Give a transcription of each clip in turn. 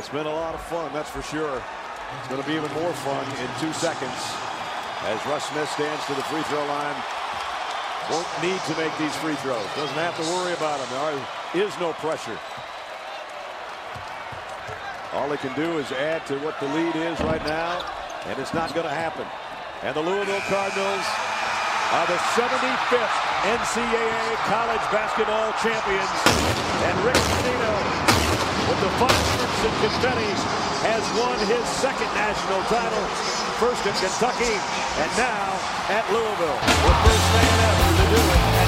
It's been a lot of fun, that's for sure. It's going to be even more fun in two seconds as Russ Smith stands to the free throw line. Won't need to make these free throws. Doesn't have to worry about them. There is no pressure. All he can do is add to what the lead is right now, and it's not going to happen. And the Louisville Cardinals are the 75th NCAA college basketball champions. And Rick Pitino, with the fireworks and confetti, has won his second national title. First in Kentucky, and now at Louisville. The first man ever to do it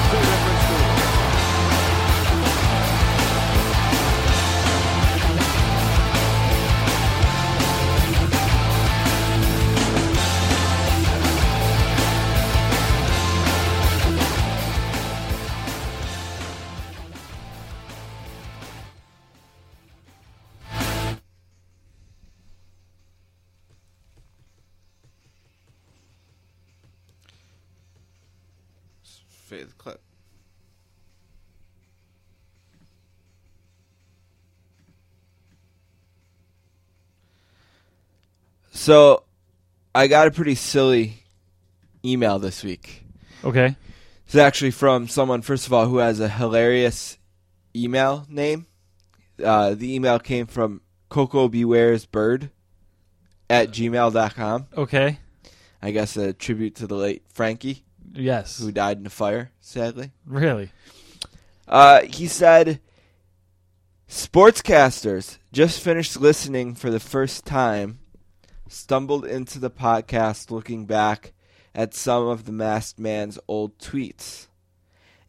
So, I got a pretty silly email this week. Okay. It's actually from someone, first of all, who has a hilarious email name. Uh, the email came from Koko B. Ware's Bird at gmail.com. Okay. I guess a tribute to the late Frankie, Yes. who died in a fire, sadly. Really? Uh, he said, Sportscasters just finished listening for the first time, stumbled into the podcast looking back at some of the masked man's old tweets.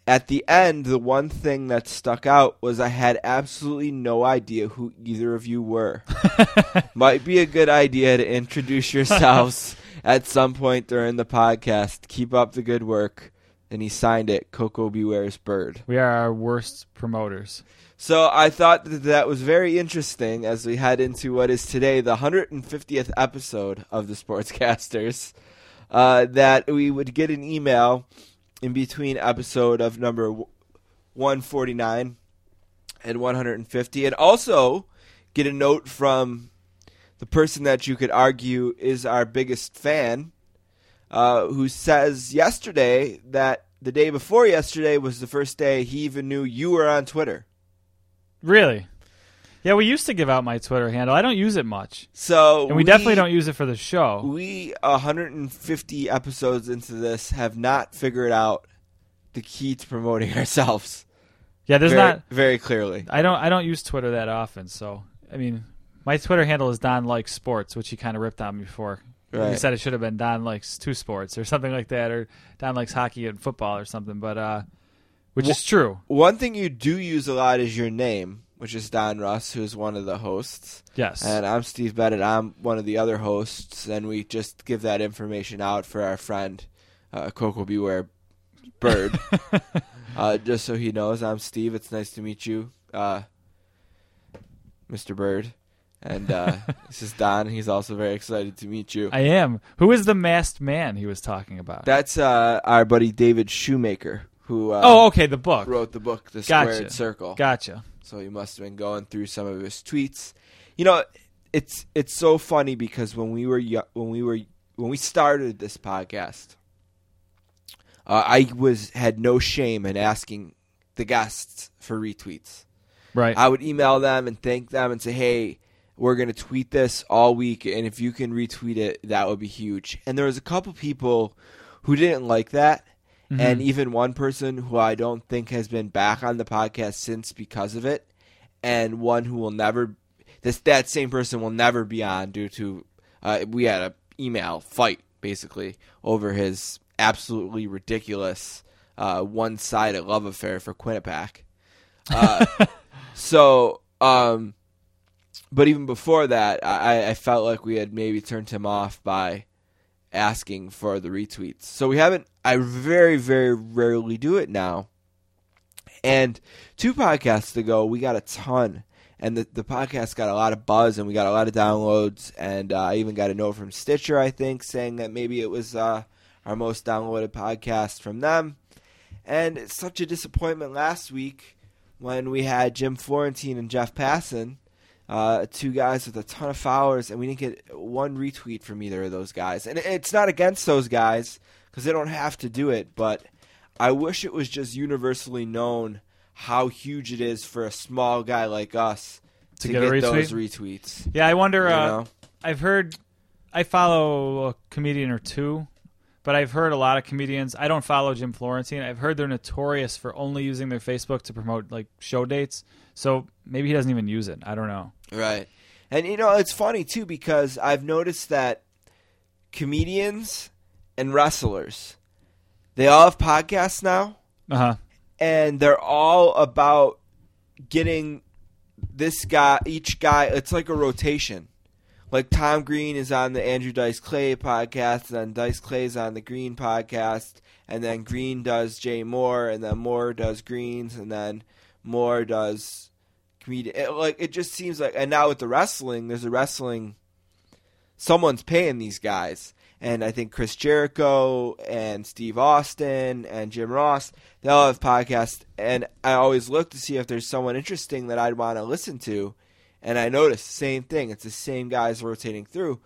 At the end, the one thing that stuck out was I had absolutely no idea who either of you were. Might be a good idea to introduce yourselves at some point during the podcast. Keep up the good work. And he signed it, Koko B. Ware's Bird. We are our worst promoters. So I thought that that was very interesting as we head into what is today the 150th episode of the Sportscasters. Uh, that we would get an email in between episode of number 149 and 150, and also get a note from the person that you could argue is our biggest fan, uh, who says yesterday that the day before yesterday was the first day he even knew you were on Twitter. Really? Yeah, we used to give out my Twitter handle. I don't use it much. So And we, definitely don't use it for the show. We 150 episodes into this have not figured out the key to promoting ourselves. Yeah, there's very, not very clearly. I don't I don't use Twitter that often, so I mean my Twitter handle is Don Likes Sports, which he kind of ripped on me for. Right. said it should have been Don Likes Two Sports or something like that, or Don Likes Hockey and Football or something. But uh, which is true. One thing you do use a lot is your name, which is Don Russ, who's one of the hosts. Yes. And I'm Steve Bennett. I'm one of the other hosts, and we just give that information out for our friend uh, Koko B. Ware Bird, uh, just so he knows. I'm Steve. It's nice to meet you, uh, Mr. Bird. And uh, this is Don. He's also very excited to meet you. I am. Who is the masked man he was talking about? That's uh, our buddy David Shoemaker, who uh, oh, okay, the book. wrote the book The Gotcha. Squared Circle. Gotcha. so he must have been going through some of his tweets. You know, it's it's so funny because when we were yo- when we were when we started this podcast, uh, I was had no shame in asking the guests for retweets. Right. I would email them and thank them and say, "Hey, we're going to tweet this all week, and if you can retweet it, that would be huge." And there was a couple people who didn't like that, and even one person who I don't think has been back on the podcast since because of it, and one who will never this that same person will never be on due to uh, we had a email fight basically over his absolutely ridiculous uh, one-sided love affair for Quinnipiac. Uh, so, um, but even before that, I, I felt like we had maybe turned him off by asking for the retweets. So we haven't. I very, very rarely do it now. And two podcasts ago, we got a ton, and the the podcast got a lot of buzz, and we got a lot of downloads, and uh, I even got a note from Stitcher, I think, saying that maybe it was uh, our most downloaded podcast from them. And it's such a disappointment last week when we had Jim Florentine and Jeff Passon uh, two guys with a ton of followers, and we didn't get one retweet from either of those guys. And it's not against those guys because they don't have to do it, but I wish it was just universally known how huge it is for a small guy like us To to, get get, retweet? those retweets. Yeah, I wonder. Uh. I've heard. I follow a comedian or two, but I've heard a lot of comedians. I don't follow Jim Florentine. I've heard they're notorious for only using their Facebook to promote like show dates. So maybe he doesn't even use it. I don't know. Right. And you know, it's funny too because I've noticed that comedians and wrestlers they all have podcasts now Uh huh. and they're all about getting this guy each guy it's like a rotation. Like Tom Green is on the Andrew Dice Clay podcast, and then Dice Clay's on the Green podcast, and then Green does Jay Mohr, and then Mohr does Greens, and then Mohr does comedian. It, eh, like it just seems like, and now with the wrestling, there's a wrestling. Someone's paying these guys, and I think Chris Jericho and Steve Austin and Jim Ross, they all have podcasts, and I always look to see if there's someone interesting that I'd want to listen to, and I notice the same thing. It's the same guys rotating through.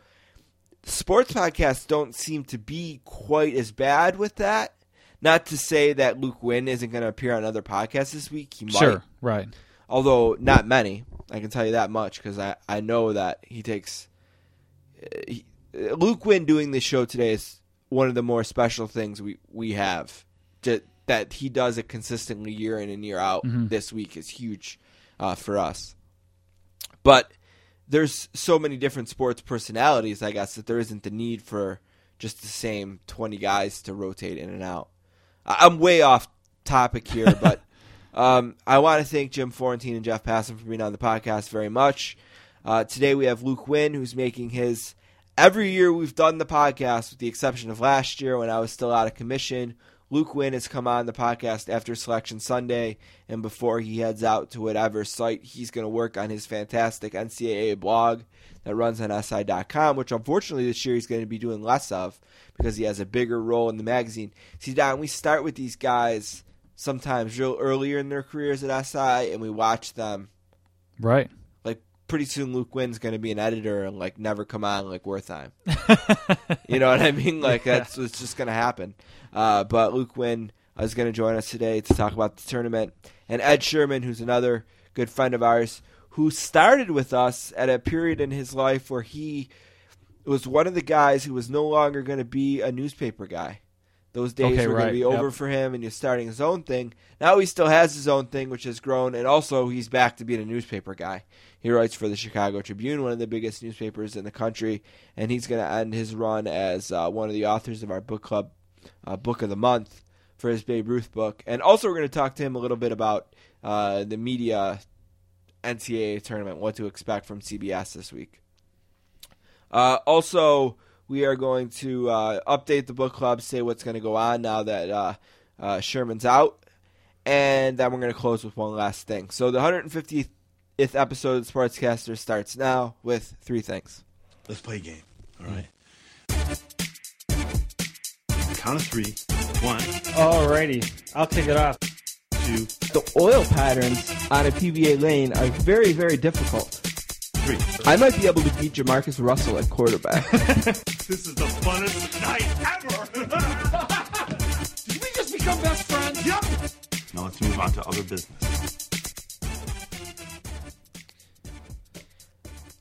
Sports podcasts don't seem to be quite as bad with that. Not to say that Luke Winn isn't going to appear on other podcasts this week. He might Sure. Right. Although not many. I can tell you that much because I, I know that he takes. uh, He, uh, Luke Winn doing this show today is one of the more special things we we have. To, that he does it consistently year in and year out. This week is huge uh, for us. But there's so many different sports personalities, I guess, that there isn't the need for just the same 20 guys to rotate in and out. I'm way off topic here, but um, I want to thank Jim Florentine and Jeff Passon for being on the podcast very much. Uh, today we have Luke Winn, who's making his. Every year we've done the podcast, with the exception of last year when I was still out of commission. Luke Winn has come on the podcast after Selection Sunday and before he heads out to whatever site he's going to work on his fantastic NCAA blog that runs on SI.com, which unfortunately this year he's going to be doing less of because he has a bigger role in the magazine. See, Don, we start with these guys sometimes real earlier in their careers at SI and we watch them. Right. Like, pretty soon Luke Winn's going to be an editor and, like, never come on, like, Worth Time. you know what I mean? Like, that's what's just going to happen. Uh, but Luke Winn is going to join us today to talk about the tournament. And Ed Sherman, who's another good friend of ours, who started with us at a period in his life where he was one of the guys who was no longer going to be a newspaper guy. Those days Okay, were going to be yep. over for him, and he's starting his own thing. Now he still has his own thing, which has grown, and also he's back to being a newspaper guy. He writes for the Chicago Tribune, one of the biggest newspapers in the country, and he's going to end his run as uh, one of the authors of our book club uh, book of the month for his Babe Ruth book. And also, we're going to talk to him a little bit about uh, the media NCAA tournament, what to expect from CBS this week. Uh, also, we are going to uh, update the book club, say what's going to go on now that uh, uh, Sherman's out, and then we're going to close with one last thing. So the 150th episode of Sportscaster starts now with three things. Let's play a game. All right. Count of three. One, Alrighty. I'll take it off. two, The oil patterns on a PBA lane are very, very difficult. Three. I might be able to beat Jamarcus Russell at quarterback. This is the funnest night ever. Did we just become best friends? yep. Now let's move on to other business.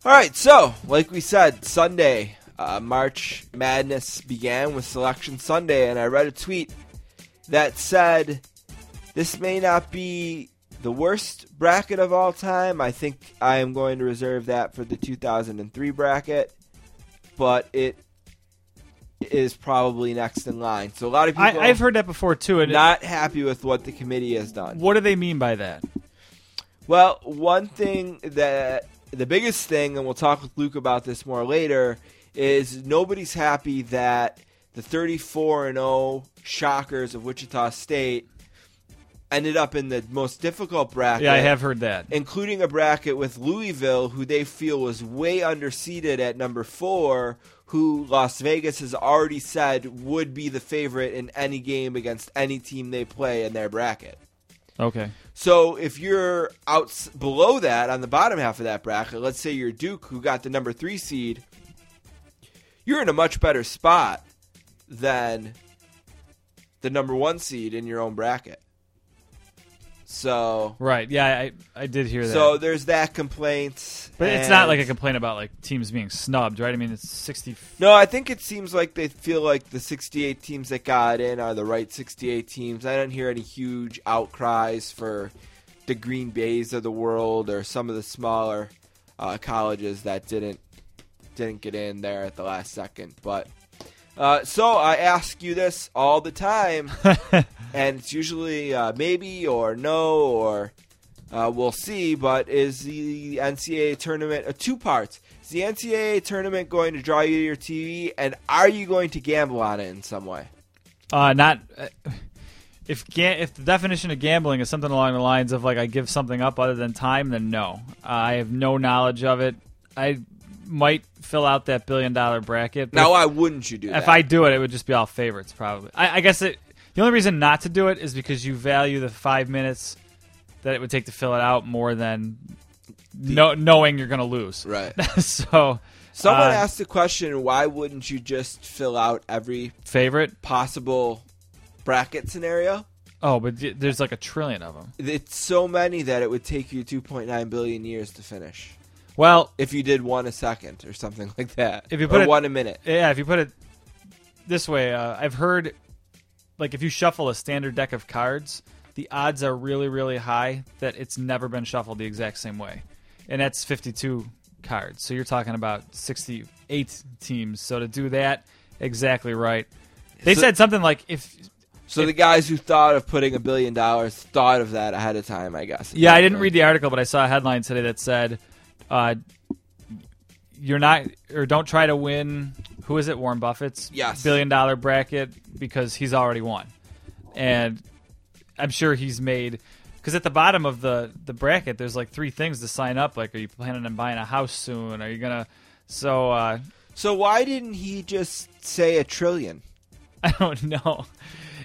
All right, so like we said, Sunday, uh, March Madness began with Selection Sunday, and I read a tweet that said this may not be the worst bracket of all time. I think I am going to reserve that for the 2003 bracket, but it is probably next in line. So a lot of people I, I've heard that before too. And not happy with what the committee has done. what do they mean by that? Well, one thing that the biggest thing, and we'll talk with Luke about this more later, is nobody's happy that the 34 and 0 Shockers of Wichita State ended up in the most difficult bracket. Yeah, I have heard that. including a bracket with Louisville, who they feel was way underseeded at number four, who Las Vegas has already said would be the favorite in any game against any team they play in their bracket. Okay. So if you're out below that on the bottom half of that bracket, let's say you're Duke, who got the number three seed, you're in a much better spot than the number one seed in your own bracket. So, Right. Yeah, I I did hear that. so there's that complaint. but it's not like a complaint about like teams being snubbed, right? I mean, it's 60 No, I think it seems like they feel like the 68 teams that got in are the right 68 teams. I didn't hear any huge outcries for the Green Bays of the world or some of the smaller uh, colleges that didn't didn't get in there at the last second. But uh, so I ask you this all the time, and it's usually uh, maybe or no or uh, we'll see. But is the NCAA tournament a two parts? Is the NCAA tournament going to draw you to your TV, and are you going to gamble on it in some way? Uh, not uh, if ga- if the definition of gambling is something along the lines of like I give something up other than time, then no. Uh, I have no knowledge of it. I might fill out that billion dollar bracket. Now, if, why wouldn't you do that? if I do it, it would just be all favorites probably. I, I guess it. The only reason not to do it is because you value the five minutes that it would take to fill it out more than no, knowing you're going to lose. right. so, Someone uh, asked the question, why wouldn't you just fill out every favorite. possible bracket scenario? Oh, but there's like a trillion of them. It's so many that it would take you 2.9 billion years to finish. Well, If you did one a second or something like that. If you put or it- one a minute. Yeah, if you put it this way, uh, I've heard like if you shuffle a standard deck of cards, the odds are really, really high that it's never been shuffled the exact same way, and that's 52 cards. So you're talking about 68 teams. So to do that exactly right, they So- said something like if. So the guys who thought of putting a billion dollars thought of that ahead of time, I guess. Yeah, I didn't read the article, but I saw a headline today that said, uh, "You're not, or don't try to win." Who is it? Warren Buffett's Yes. billion dollar bracket because he's already won, and I'm sure he's made. Because at the bottom of the the bracket, there's like three things to sign up. Like, are you planning on buying a house soon? Are you gonna? So uh, So why didn't he just say a trillion? I don't know.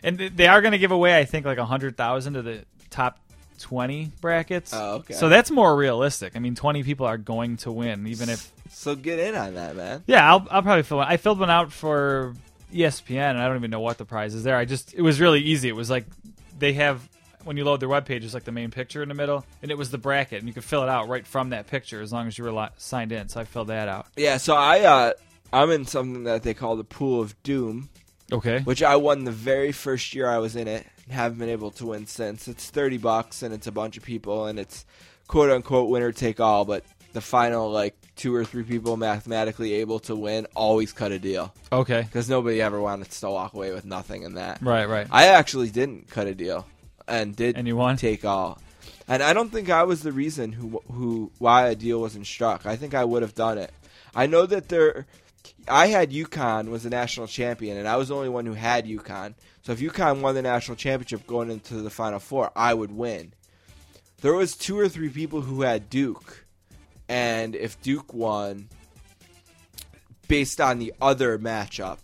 And they are going to give away, I think, like a hundred thousand to the top twenty brackets. Oh, okay. So that's more realistic. I mean, twenty people are going to win, even if. So get in on that, man. Yeah, I'll, I'll probably fill one. I filled one out for ESPN, and I don't even know what the prize is there. I just it was really easy. It was like they have when you load their webpage, it's like the main picture in the middle, and it was the bracket, and you could fill it out right from that picture as long as you were li- signed in. So I filled that out. Yeah, so I uh I'm in something that they call the pool of doom, Okay. which I won the very first year I was in it haven't been able to win since. It's 30 bucks and it's a bunch of people and it's quote unquote winner take all, but the final like two or three people mathematically able to win always cut a deal Okay. because nobody ever wanted to walk away with nothing in that. Right. Right. I actually didn't cut a deal and did And you won? take all. And I don't think I was the reason who who why a deal wasn't struck. I think I would have done it. I know that there I had UConn was the national champion and I was the only one who had UConn. So if UConn won the national championship going into the final four, I would win. There was two or three people who had Duke. And if Duke won based on the other matchup,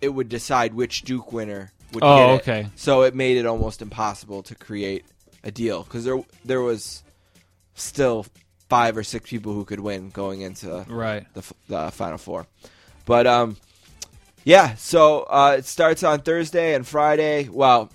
it would decide which Duke winner would Oh, get it. okay. So it made it almost impossible to create a deal because there there was still five or six people who could win going into Right. the, the final four. But um, yeah. So uh, it starts on Thursday and Friday. Well,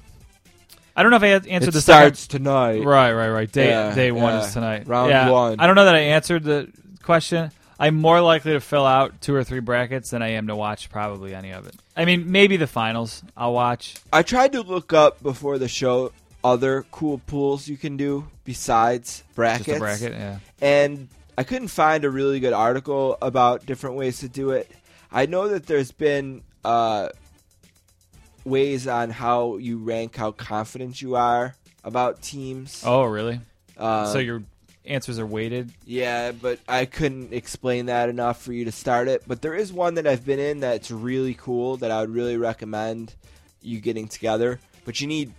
I don't know if I answered it the starts tonight. Right, right, right. Day Yeah, day one yeah. is tonight. Round yeah. one. I don't know that I answered the question. I'm more likely to fill out two or three brackets than I am to watch probably any of it. I mean, maybe the finals I'll watch. I tried to look up before the show other cool pools you can do besides brackets. Just a bracket, yeah. and I couldn't find a really good article about different ways to do it. I know that there's been uh, ways on how you rank how confident you are about teams. Oh, really? Uh, so your answers are weighted. yeah, but I couldn't explain that enough for you to start it. But there is one that I've been in that's really cool that I would really recommend you getting together. But you need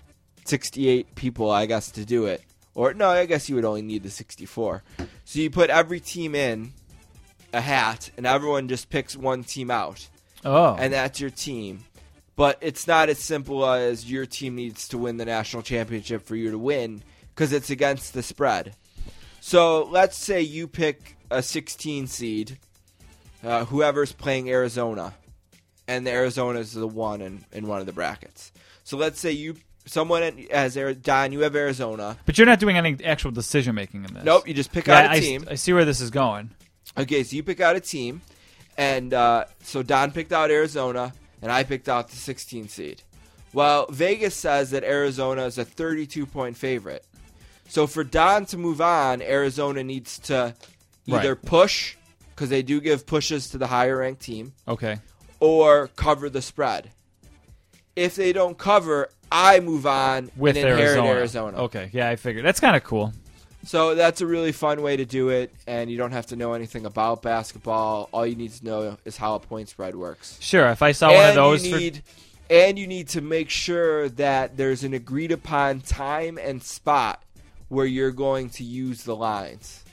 68 people, I guess, to do it. Or no, I guess you would only need the 64. So you put every team in a hat, and everyone just picks one team out, Oh, and that's your team. but it's not as simple as your team needs to win the national championship for you to win because it's against the spread. So let's say you pick a 16 seed, uh, whoever's playing Arizona, and the Arizona is the one in, in one of the brackets. So let's say you someone has Ari- Don, you have Arizona. But you're not doing any actual decision making in this. Nope, you just pick Yeah, out a I, team. I see where this is going. Okay, so you pick out a team, and uh, so Don picked out Arizona, and I picked out the 16 seed. Well, Vegas says that Arizona is a 32 point favorite. So for Don to move on, Arizona needs to either Right. push, because they do give pushes to the higher ranked team, Okay. or cover the spread. If they don't cover, I move on With Arizona. Arizona. Okay. Yeah, I figured. That's kind of cool. So that's a really fun way to do it, and you don't have to know anything about basketball. All you need to know is how a point spread works. Sure. If I saw one of and those you for need, and you need to make sure that there's an agreed upon time and spot where you're going to use the lines.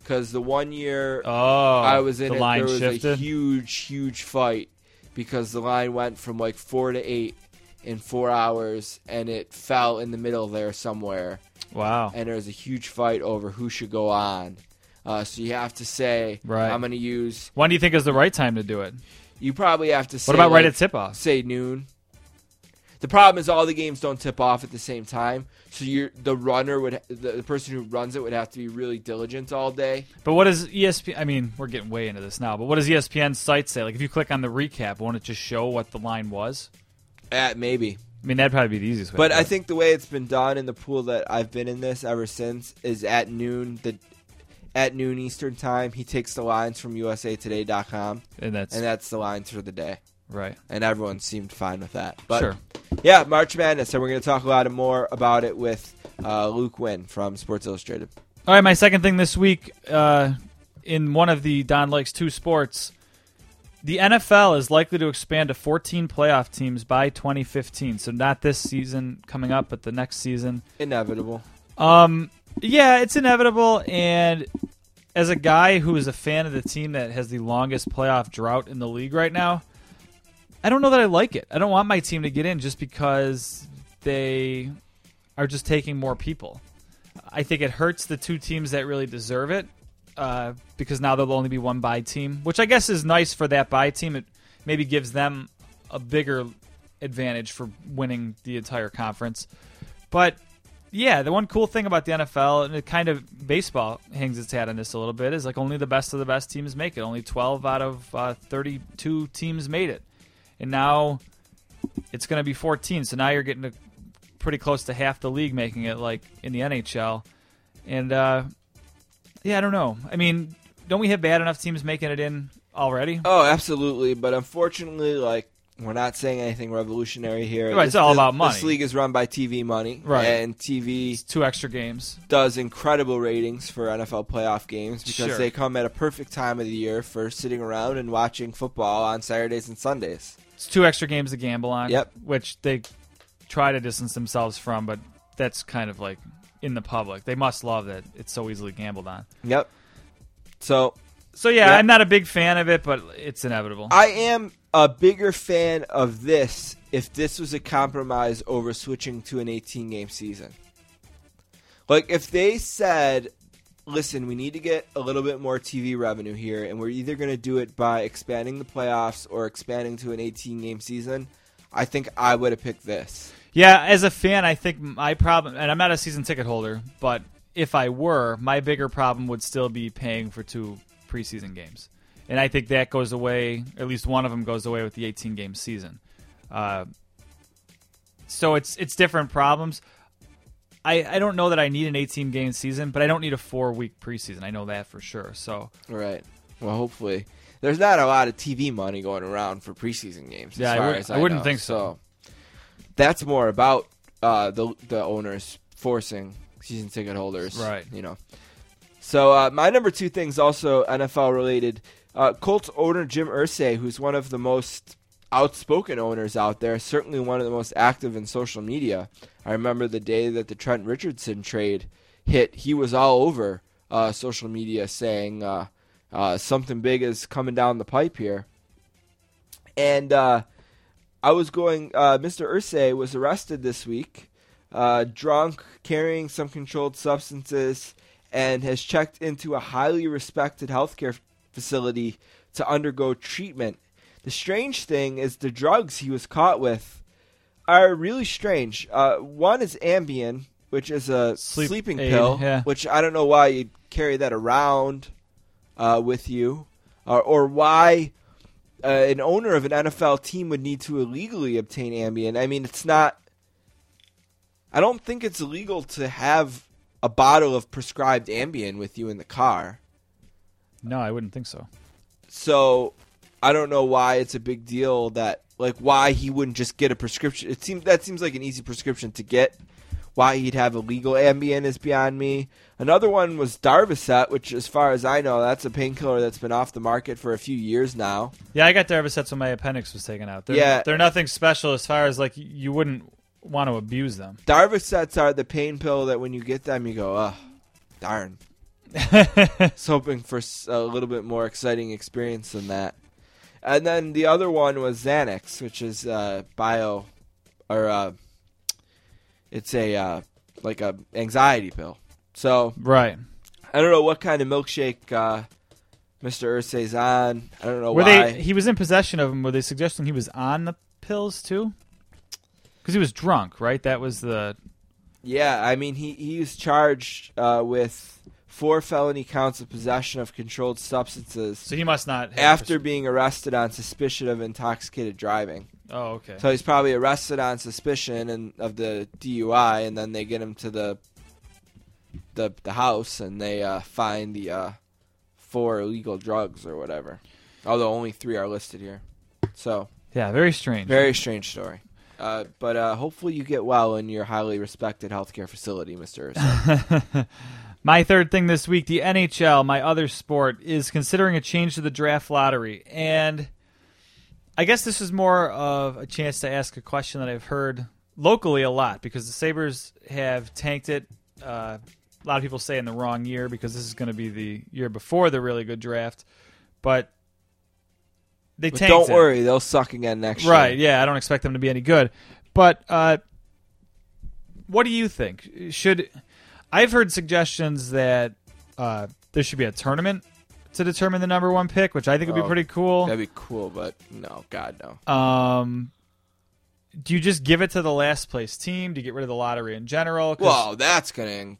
Because the one year oh, I was in the it, line there was a huge, huge fight because the line went from like four to eight in four hours, and it fell in the middle there somewhere wow. and there's a huge fight over who should go on. Uh, so you have to say, Right. I'm going to use. When do you think is the right time to do it? You probably have to say. What about right at tip off? Say noon. The problem is all the games don't tip off at the same time, so you're the runner would the, the person who runs it would have to be really diligent all day. But what does ESPN? I mean, we're getting way into this now. But what does E ESPN's site say? Like, if you click on the recap, won't it just show what the line was? At maybe, I mean, that'd probably be the easiest way. but I think the way it's been done in the pool that I've been in this ever since is at noon. The at noon Eastern time, he takes the lines from USAToday.com, and that's, and that's the lines for the day. right. and everyone seemed fine with that. But sure. yeah, March Madness, and we're going to talk a lot more about it with uh, Luke Winn from Sports Illustrated. All right, my second thing this week, uh, in one of the Don Likes two sports, the NFL is likely to expand to 14 playoff teams by 2015. So not this season coming up, but the next season. Inevitable. Um, yeah, it's inevitable. And as a guy who is a fan of the team that has the longest playoff drought in the league right now, I don't know that I like it. I don't want my team to get in just because they are just taking more people. I think it hurts the two teams that really deserve it uh, because now there'll only be one bye team, which I guess is nice for that bye team. It maybe gives them a bigger advantage for winning the entire conference. But yeah, the one cool thing about the NFL and it kind of baseball hangs its hat on this a little bit is like only the best of the best teams make it. Only 12 out of uh, 32 teams made it, and now it's going to be 14. So now you're getting to pretty close to half the league making it, like in the NHL. And uh, yeah, I don't know. I mean, don't we have bad enough teams making it in already? Oh, absolutely. But unfortunately, like we're not saying anything revolutionary here. Right, it's all about money. This league is run by TV money, Right. And TV It's two extra games. does incredible ratings for NFL playoff games because Sure. they come at a perfect time of the year for sitting around and watching football on Saturdays and Sundays. It's two extra games to gamble on. Yep. Which they try to distance themselves from, but that's kind of like in the public. They must love that it's so easily gambled on. Yep. So So yeah, Yeah. I'm not a big fan of it, but it's inevitable. I am a bigger fan of this if this was a compromise over switching to an 18 game season. Like if they said, "Listen, we need to get a little bit more TV revenue here and we're either going to do it by expanding the playoffs or expanding to an 18 game season." I think I would have picked this. Yeah, as a fan, I think my problem, and I'm not a season ticket holder, but if I were, my bigger problem would still be paying for two preseason games, and I think that goes away. At least one of them goes away with the 18 game season. Uh, so it's it's different problems. I, I don't know that I need an 18 game season, but I don't need a four week preseason. I know that for sure. So Right. Well, hopefully. There's not a lot of TV money going around for preseason games. Yeah, I would- as I wouldn't know. think so. That's more about uh, the the owners forcing season ticket holders, Right. You know. So uh, my number two thing's also NFL related. Uh, Colts owner Jim Irsay, who's one of the most outspoken owners out there, certainly one of the most active in social media. I remember the day that the Trent Richardson trade hit, he was all over uh, social media saying uh, uh, something big is coming down the pipe here. And uh, I was going. Uh, Mr. Irsay was arrested this week, uh, drunk, carrying some controlled substances, and has checked into a highly respected healthcare facility to undergo treatment. The strange thing is the drugs he was caught with are really strange. Uh, one is Ambien, which is a Sleep sleeping aid, pill, yeah. which I don't know why you'd carry that around uh, with you, or, or why uh, an owner of an NFL team would need to illegally obtain Ambien. I mean, it's not. I don't think it's illegal to have a bottle of prescribed Ambien with you in the car. No, I wouldn't think so. So I don't know why it's a big deal that like why he wouldn't just get a prescription. It seems that seems like an easy prescription to get. Why he'd have illegal Ambien is beyond me. Another one was Darvocet, which, as far as I know, that's a painkiller that's been off the market for a few years now. Yeah, I got Darvocets when my appendix was taken out. They're, Yeah. they're nothing special as far as like you wouldn't want to abuse them. Darvocets are the pain pill that when you get them, you go, oh, darn. was hoping for a little bit more exciting experience than that. And then the other one was Xanax, which is uh, bio, or uh, it's a uh, like a anxiety pill. So Right. I don't know what kind of milkshake uh, Mr. Irsay's on. I don't know Were why. they? He was in possession of them. Were they suggesting he was on the pills too? Because he was drunk, right? That was the. Yeah, I mean he he was charged uh, with four felony counts of possession of controlled substances So he must not. After being arrested on suspicion of intoxicated driving. Oh, okay. So he's probably arrested on suspicion and of the DUI, and then they get him to the the the house and they uh, find the uh, four illegal drugs or whatever. Although only three are listed here, so yeah, very strange. very strange story. Uh, but uh, hopefully you get well in your highly respected healthcare facility, Mister. My third thing this week, the NHL, my other sport, is considering a change to the draft lottery. And I guess this is more of a chance to ask a question that I've heard locally a lot because the Sabres have tanked it. Uh, a lot of people say in the wrong year because this is going to be the year before the really good draft. But they But don't it. worry, they'll suck again next year. Right, yeah, I don't expect them to be any good. But uh, what do you think? Should I've heard suggestions that uh, there should be a tournament to determine the number one pick, which I think would be Oh, pretty cool. That'd be cool, but no, God no. Um, do you just give it to the last place team? Do you get rid of the lottery in general? Well, that's gonna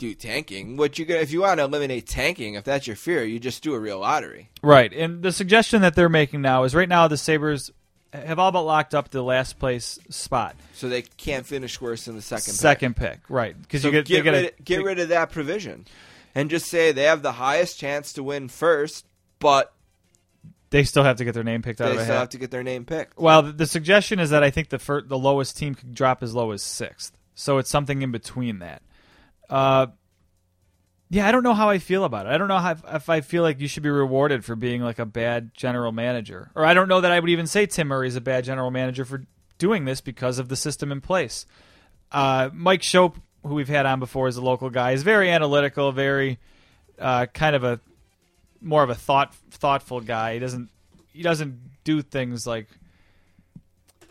do tanking. What you if you want to eliminate tanking, if that's your fear, you just do a real lottery. Right. And the suggestion that they're making now is right now the Sabres have all but locked up the last place spot. So they can't finish worse than the second. pick. Second pick. Right. Because So you get, get rid, a, get rid of that provision, and just say they have the highest chance to win first, but they still have to get their name picked out they still have to get their name picked. Well, the, the suggestion is that I think the fir- the lowest team could drop as low as sixth, so it's something in between that. Uh, yeah, I don't know how I feel about it. I don't know how, if I feel like you should be rewarded for being like a bad general manager, or I don't know that I would even say Tim Murray is a bad general manager for doing this because of the system in place. Uh, Mike Schopp, who we've had on before, is a local guy. is very analytical, very uh, kind of a more of a thought thoughtful guy. He doesn't he doesn't do things like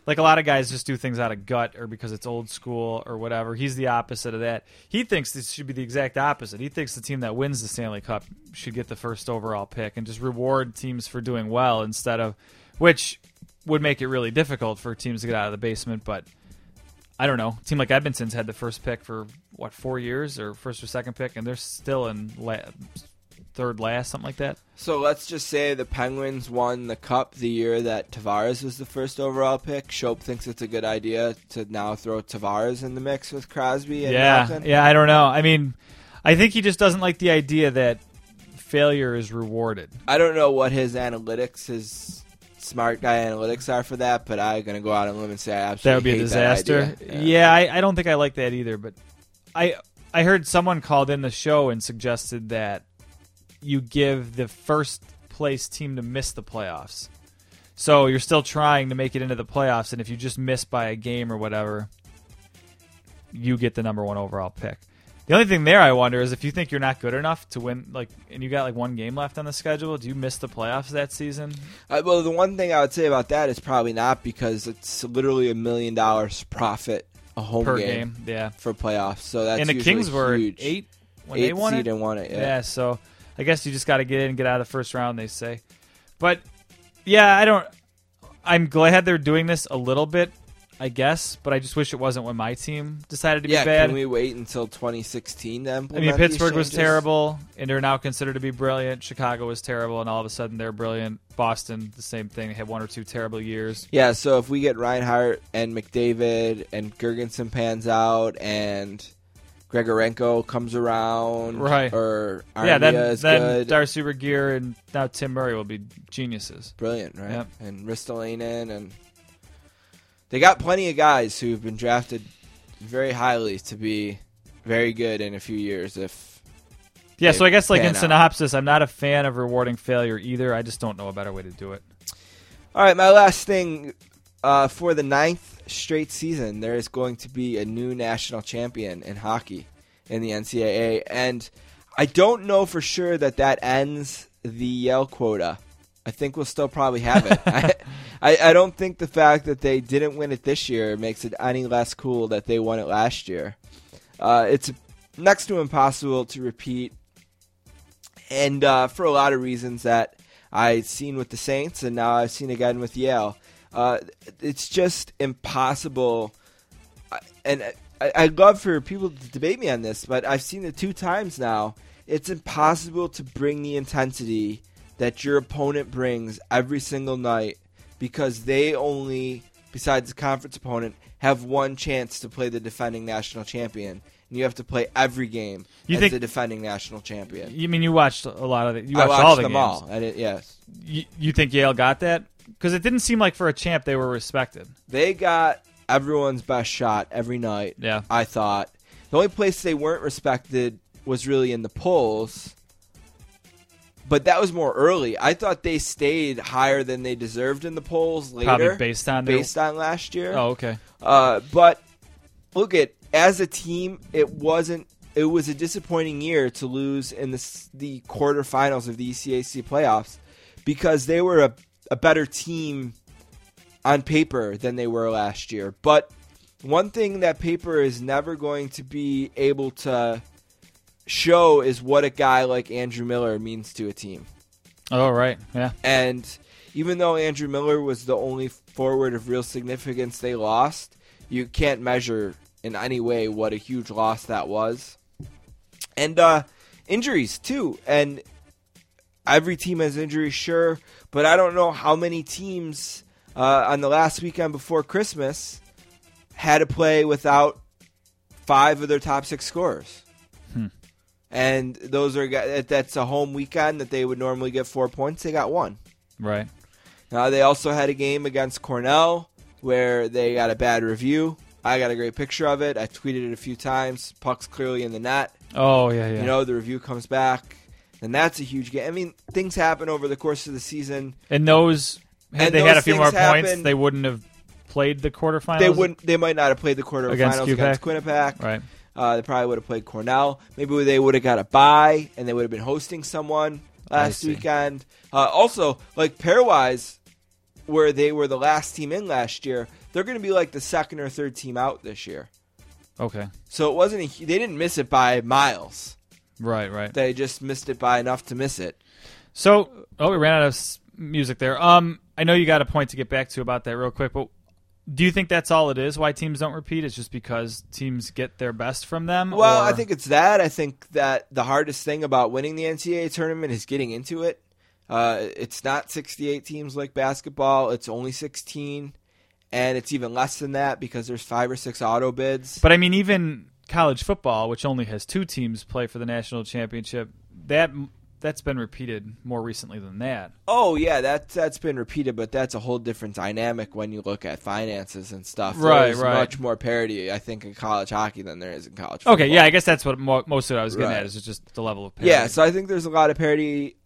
like a lot of guys just do things out of gut or because it's old school or whatever. He's the opposite of that. He thinks this should be the exact opposite. He thinks the team that wins the Stanley Cup should get the first overall pick and just reward teams for doing well instead of which would make it really difficult for teams to get out of the basement, but I don't know. A team like Edmonton's had the first pick for what four years or first or second pick, and they're still in la- third last, something like that. So let's just say the Penguins won the cup the year that Tavares was the first overall pick. Schopp thinks it's a good idea to now throw Tavares in the mix with Crosby and yeah, Malkin. yeah. I don't know. I mean, I think he just doesn't like the idea that failure is rewarded. I don't know what his analytics, his smart guy analytics are for that, but I'm gonna go out on a limb and say I absolutely That would be a disaster. idea. yeah, I, I don't think I like that either. But I I heard someone called in the show and suggested that you give the first place team to miss the playoffs. So you're still trying to make it into the playoffs, and if you just miss by a game or whatever, you get the number one overall pick. The only thing there I wonder is if you think you're not good enough to win, like, and you got like one game left on the schedule, do you miss the playoffs that season? Uh, well, the one thing I would say about that is probably not because it's literally a million dollars profit a home Per game, game, yeah. for playoffs. So that's and the Kings were huge. eight when Eight they won seed it. and won it. Yeah. Yeah. so I guess you just got to get in and get out of the first round. They say, but yeah, I don't. I'm glad they're doing this a little bit, I guess, but I just wish it wasn't when my team decided to Yeah, be bad. can we wait until 2016 to I implement mean, these Pittsburgh was terrible, and they're now considered to be brilliant. Chicago was terrible, and all of a sudden they're brilliant. Boston, the same thing. They had one or two terrible years. Yeah, so if we get Reinhart and McDavid and Girgensons pans out and Grigorenko comes around, Right. Or Armia yeah, then is then good, Darcy Regier and now Tim Murray will be geniuses. brilliant, right? Yep. And Ristolainen and they got plenty of guys who've been drafted very highly to be very good in a few years. If Yeah, so I guess like in out. synopsis, I'm not a fan of rewarding failure either. I just don't know a better way to do it. all right, my last thing uh, for the ninth straight season, there is going to be a new national champion in hockey in the NCAA, and I don't know for sure that that ends the Yale quota. I think we'll still probably have it. I, I, I don't think the fact that they didn't win it this year makes it any less cool that they won it last year. Uh, it's next to impossible to repeat, and uh, for a lot of reasons that I've seen with the Saints, and now I've seen again with Yale. Uh, it's just impossible, and I, I'd love for people to debate me on this, but I've seen it two times now. It's impossible to bring the intensity that your opponent brings every single night because they only, besides the conference opponent, have one chance to play the defending national champion. And you have to play every game You as think- the defending national champion. You mean you watched a lot of it? You I watched, watched all the them games. all. I did, yes. You, you think Yale got that? Because it didn't seem like for a champ they were respected. They got everyone's best shot every night. Yeah. I thought the only place they weren't respected was really in the polls, but that was more early. I thought they stayed higher than they deserved in the polls later, Probably based on their- based on last year. Oh, okay. Uh, but look at as a team, it wasn't. It was a disappointing year to lose in the the quarterfinals of the ECAC playoffs because they were a, a better team on paper than they were last year. But one thing that paper is never going to be able to show is what a guy like Andrew Miller means to a team. Oh, right. Yeah. And even though Andrew Miller was the only forward of real significance they lost, you can't measure in any way what a huge loss that was. And uh, injuries, too. And every team has injuries, sure, but I don't know how many teams uh, on the last weekend before Christmas had to play without five of their top six scorers. And those are that's a home weekend that they would normally get four points. They got one. Right. Now they also had a game against Cornell where they got a bad review. I got a great picture of it. I tweeted it a few times. Puck's clearly in the net. Oh, yeah, yeah. You know, the review comes back, and that's a huge game. I mean, things happen over the course of the season. and those, had And they had a few more things points, they wouldn't have played the quarterfinals. They wouldn't. They might not have played the quarterfinals Against against, Quinnipiac. Right. Uh, they probably would have played Cornell. Maybe they would have got a bye, and they would have been hosting someone last weekend. Uh, also, like pairwise, where they were the last team in last year, they're going to be like the second or third team out this year. Okay. So it wasn't. A, they didn't miss it by miles. Right, right. They just missed it by enough to miss it. So, oh, we ran out of music there. Um, I know you got a point to get back to about that real quick, but do you think that's all it is? Why teams don't repeat? It's just because teams get their best from them. Well, or- I think it's that. I think that the hardest thing about winning the NCAA tournament is getting into it. Uh, it's not 68 teams like basketball. It's only 16, and it's even less than that because there's five or six auto bids. But I mean, even college football, which only has two teams play for the national championship, that that's been repeated more recently than that. oh yeah, that that's been repeated, but that's a whole different dynamic when you look at finances and stuff. Right, There's right. Much more parity, I think, in college hockey than there is in college. Football. Okay, yeah, I guess that's what mo- most of what I was getting Right. at is just the level of parity. Yeah, so I think there's a lot of parity,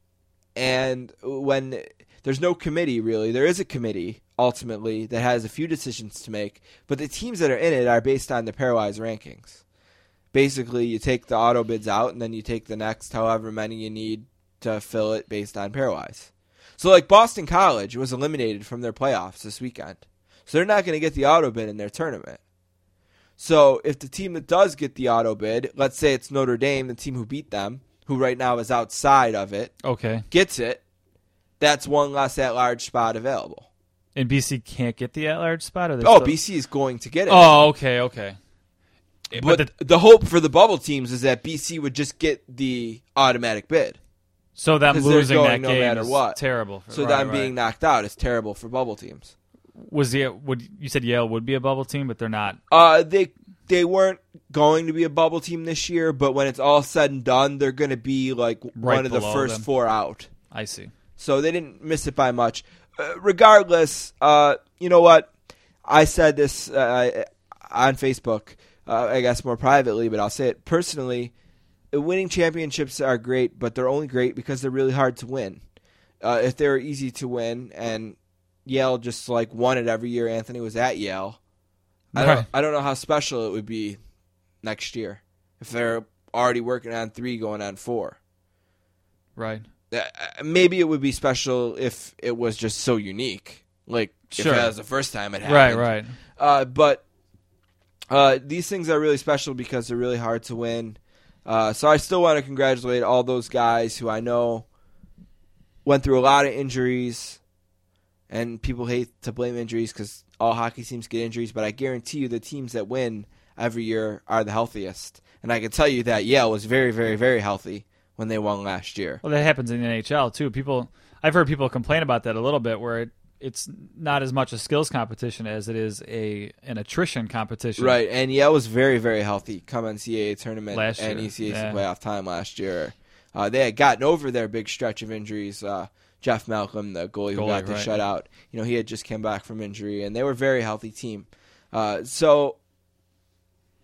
and when there's no committee really, there is a committee ultimately that has a few decisions to make, but the teams that are in it are based on the pairwise rankings. Basically you take the auto bids out and then you take the next however many you need to fill it based on pairwise. So like Boston College was eliminated from their playoffs this weekend. So they're not going to get the auto bid in their tournament. So if the team that does get the auto bid, let's say it's Notre Dame, the team who beat them, who right now is outside of it, Okay. gets it, that's one less at large spot available. And BC can't get the at-large spot. Or Oh, still- BC is going to get it. Oh, okay, okay. But the- the, hope for the bubble teams is that BC would just get the automatic bid. So they're losing that no game matter is what. terrible. For, So right, them right. being knocked out is terrible for bubble teams. was the would you said Yale would be a bubble team, but they're not. Uh, they they weren't going to be a bubble team this year, but when it's all said and done, they're going to be like Right one of the first them. four out. I see. So they didn't miss it by much. Uh, regardless, uh, you know what? I said this uh, on Facebook, uh, I guess more privately, but I'll say it personally. Uh, Winning championships are great, but they're only great because they're really hard to win. Uh, if they were easy to win, and Yale just like won it every year, Anthony was at Yale. I don't, Right. I don't know how special it would be next year if they're already working on three, going on four. Right. Uh, maybe it would be special if it was just so unique. Like Sure. if that was the first time it happened. Right. Right. Uh, but uh, these things are really special because they're really hard to win. Uh, so I still want to congratulate all those guys who I know went through a lot of injuries, and people hate to blame injuries because all hockey teams get injuries. But I guarantee you, the teams that win every year are the healthiest. And I can tell you that Yale was very, very, very healthy when they won last year. Well, that happens in the NHL too. People, I've heard people complain about that a little bit, where it's not as much a skills competition as it is a an attrition competition. Right, and Yale was very, very healthy come NCAA tournament Last and year, ECAC yeah. playoff time last year. Uh, they had gotten over their big stretch of injuries. Uh, Jeff Malcolm, the goalie who Goalie, got the right. shutout, you know, he had just come back from injury, and they were a very healthy team. Uh, so,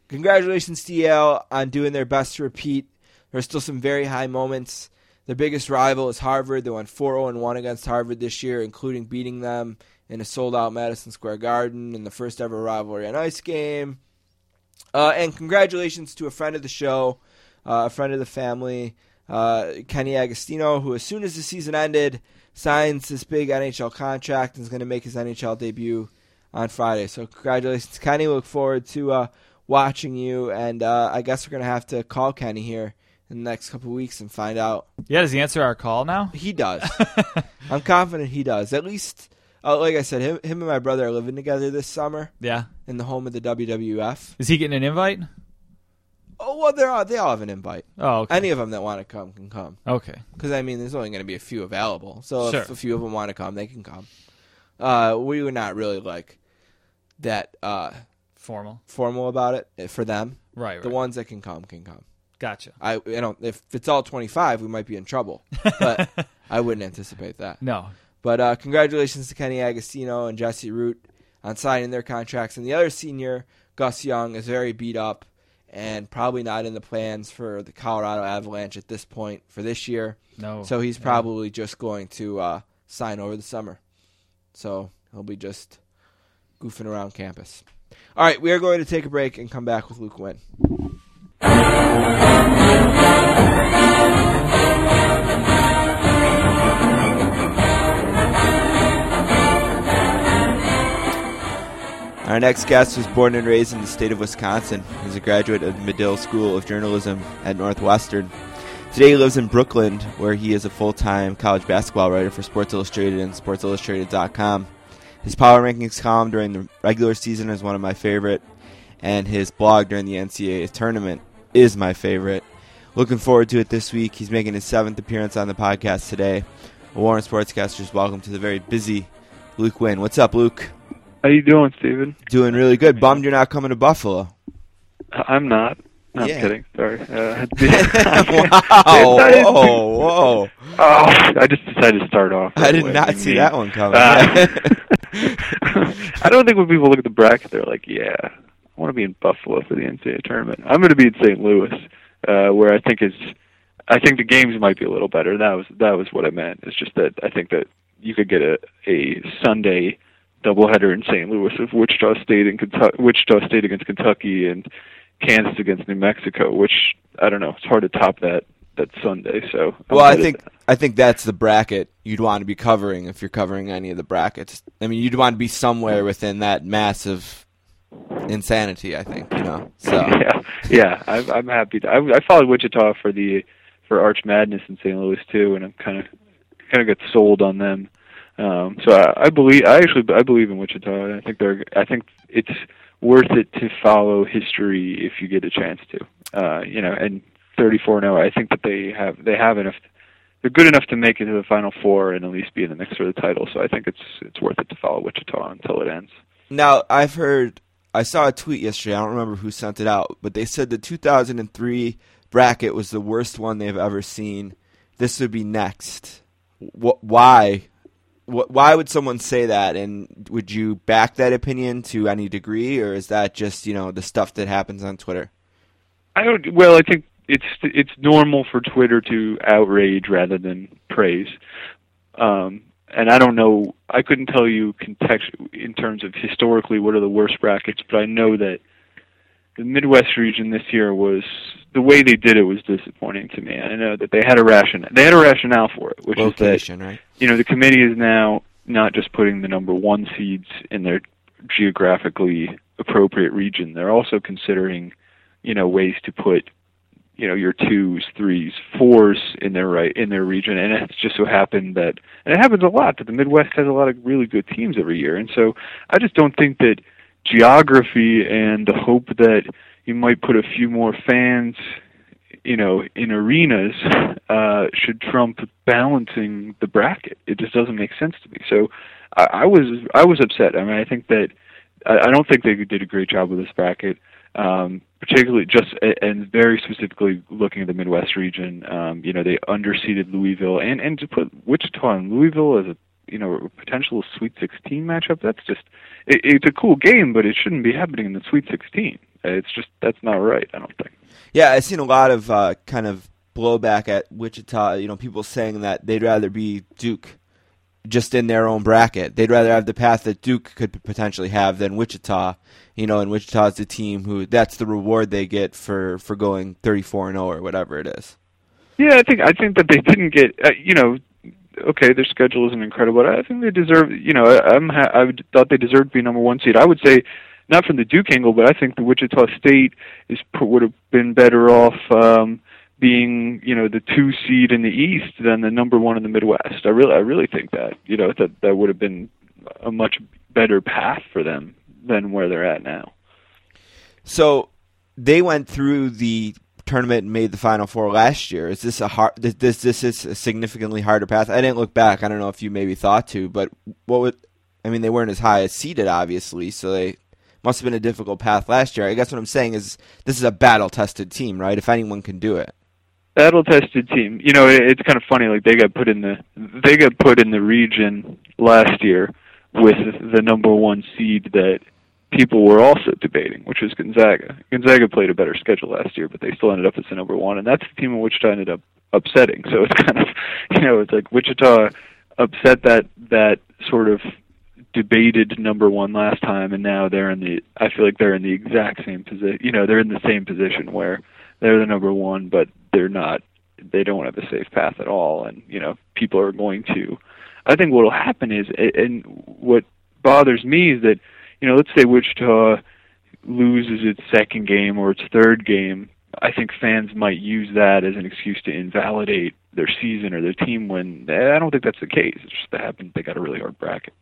congratulations to Yale on doing their best to repeat. There's still some very high moments. Their biggest rival is Harvard. They went 4 0 1 against Harvard this year, including beating them in a sold out Madison Square Garden in the first ever rivalry on ice game. Uh, and congratulations to a friend of the show, uh, a friend of the family, uh, Kenny Agostino, who, as soon as the season ended, signs this big NHL contract and is going to make his NHL debut on Friday. So, congratulations, Kenny. Look forward to uh, watching you. And uh, I guess we're going to have to call Kenny here in the next couple of weeks and find out. Yeah. Does he answer our call now? He does. I'm confident he does. At least, uh, like I said, him, him and my brother are living together this summer Yeah. in the home of the WWF. Is he getting an invite? Oh well, they're all, they all have an invite. Oh, okay. Any of them that want to come can come. okay. Because I mean, there's only going to be a few available. So if a few of them want to come, they can come. Uh, we were not really like that uh, Formal. formal about it eh, for them. Right. Right. The ones that can come can come. Gotcha. I you know if it's all 25, we might be in trouble. But I wouldn't anticipate that. No. But uh, congratulations to Kenny Agostino and Jesse Root on signing their contracts. And the other senior, Gus Young, is very beat up and probably not in the plans for the Colorado Avalanche at this point for this year. No. So he's probably just going to uh, sign over the summer. So he'll be just goofing around campus. All right, we are going to take a break and come back with Luke Winn. Our next guest was born and raised in the state of Wisconsin. He's a graduate of the Medill School of Journalism at Northwestern. Today he lives in Brooklyn, where he is a full-time college basketball writer for Sports Illustrated and SportsIllustrated.com. His power rankings column during the regular season is one of my favorite, and his blog during the NCAA tournament is my favorite. Looking forward to it this week. He's making his seventh appearance on the podcast today. Warren Sportscasters, welcome to the very busy Luke Winn. What's up, Luke? How you doing, Steven? Doing really good. Bummed you're not coming to Buffalo. I'm not. No, Yeah. I'm kidding. Sorry. Uh, wow! Whoa! Whoa! Oh, I just decided to start off. I did away. not see mean- that one coming. Uh, I don't think when people look at the bracket, they're like, "Yeah, I want to be in Buffalo for the NCAA tournament." I'm going to be in St. Louis, uh, where I think is, I think the games might be a little better. That was that was what I meant. It's just that I think that you could get a a Sunday doubleheader in St. Louis of Wichita State and Kentucky, Wichita State against Kentucky, and Kansas against New Mexico, which I don't know. It's hard to top that that Sunday. So I'm Well, I think I think that's the bracket you'd want to be covering if you're covering any of the brackets. I mean, you'd want to be somewhere within that massive insanity. I think you know. So yeah, yeah. I'm, I'm happy. To, I, I followed Wichita for the for Arch Madness in St. Louis too, and I'm kind of kind of got sold on them. Um, so I, I believe I actually I believe in Wichita. and I think they're I think it's worth it to follow history if you get a chance to. Uh, you know, and 34 0. I think that they have they have enough. They're good enough to make it to the Final Four and at least be in the mix for the title. So I think it's it's worth it to follow Wichita until it ends. now I've heard. I saw a tweet yesterday. I don't remember who sent it out, but they said the 2003 bracket was the worst one they've ever seen. This would be next. Wh- why? Wh- Why would someone say that? And would you back that opinion to any degree, or is that just you know the stuff that happens on Twitter? I don't. Well, I think it's it's normal for Twitter to outrage rather than praise. Um, and I don't know. I couldn't tell you context in terms of historically what are the worst brackets, but I know that the Midwest region this year was the way they did it was disappointing to me. I know that they had a ration. They had a rationale for it, which is that right? you know, the committee is now not just putting the number one seeds in their geographically appropriate region. They're also considering, you know, ways to put, you know, your twos, threes, fours in their right in their region. And it's just so happened that, and it happens a lot that the Midwest has a lot of really good teams every year. And so I just don't think that geography and the hope that you might put a few more fans you know, in arenas uh, should trump balancing the bracket. It just doesn't make sense to me. So I, I was I was upset. I mean, I think that I, I don't think they did a great job with this bracket, um, particularly just and very specifically looking at the Midwest region. Um, you know, they underseeded Louisville and and to put Wichita and Louisville as a you know potential Sweet 16 matchup. That's just it, it's a cool game, but it shouldn't be happening in the Sweet 16. It's just that's not right. I don't think. Yeah, I've seen a lot of uh, kind of blowback at Wichita. You know, people saying that they'd rather be Duke just in their own bracket. They'd rather have the path that Duke could potentially have than Wichita. You know, and Wichita's the team who that's the reward they get for for going 34 and 0 or whatever it is. Yeah, I think I think that they didn't get uh, you know okay their schedule isn't incredible. I think they deserve you know I, I'm ha- I thought they deserved to be number one seed. I would say not from the Duke angle, but I think the Wichita State is would have been better off um, being you know the two seed in the East than the number one in the Midwest. I really I really think that you know that that would have been a much better path for them than where they're at now. So they went through the tournament and made the final four last year. Is this a hard? This this, is a significantly harder path. I didn't look back. I don't know if you maybe thought to, but what would? I mean, they weren't as high as seeded, obviously, so they must have been a difficult path last year. I guess what I'm saying is this is a battle tested team, right? If anyone can do it. Battle tested team. You know, it, it's kind of funny. Like they got put in the they got put in the region last year with the number one seed that people were also debating, which was Gonzaga. Gonzaga played a better schedule last year, but they still ended up as the number one, and that's the team in Wichita ended up upsetting. So it's kind of you know, it's like Wichita upset that that sort of debated number one last time and now they're in the I feel like they're in the exact same position you know they're in the same position where they're the number one but they're not they don't have a safe path at all. And you know people are going to I think what will happen is and what bothers me is that you know let's say Wichita loses its second game or its third game. I think fans might use that as an excuse to invalidate their season or their team when eh, I don't think that's the case. It's just that happened they got a really hard bracket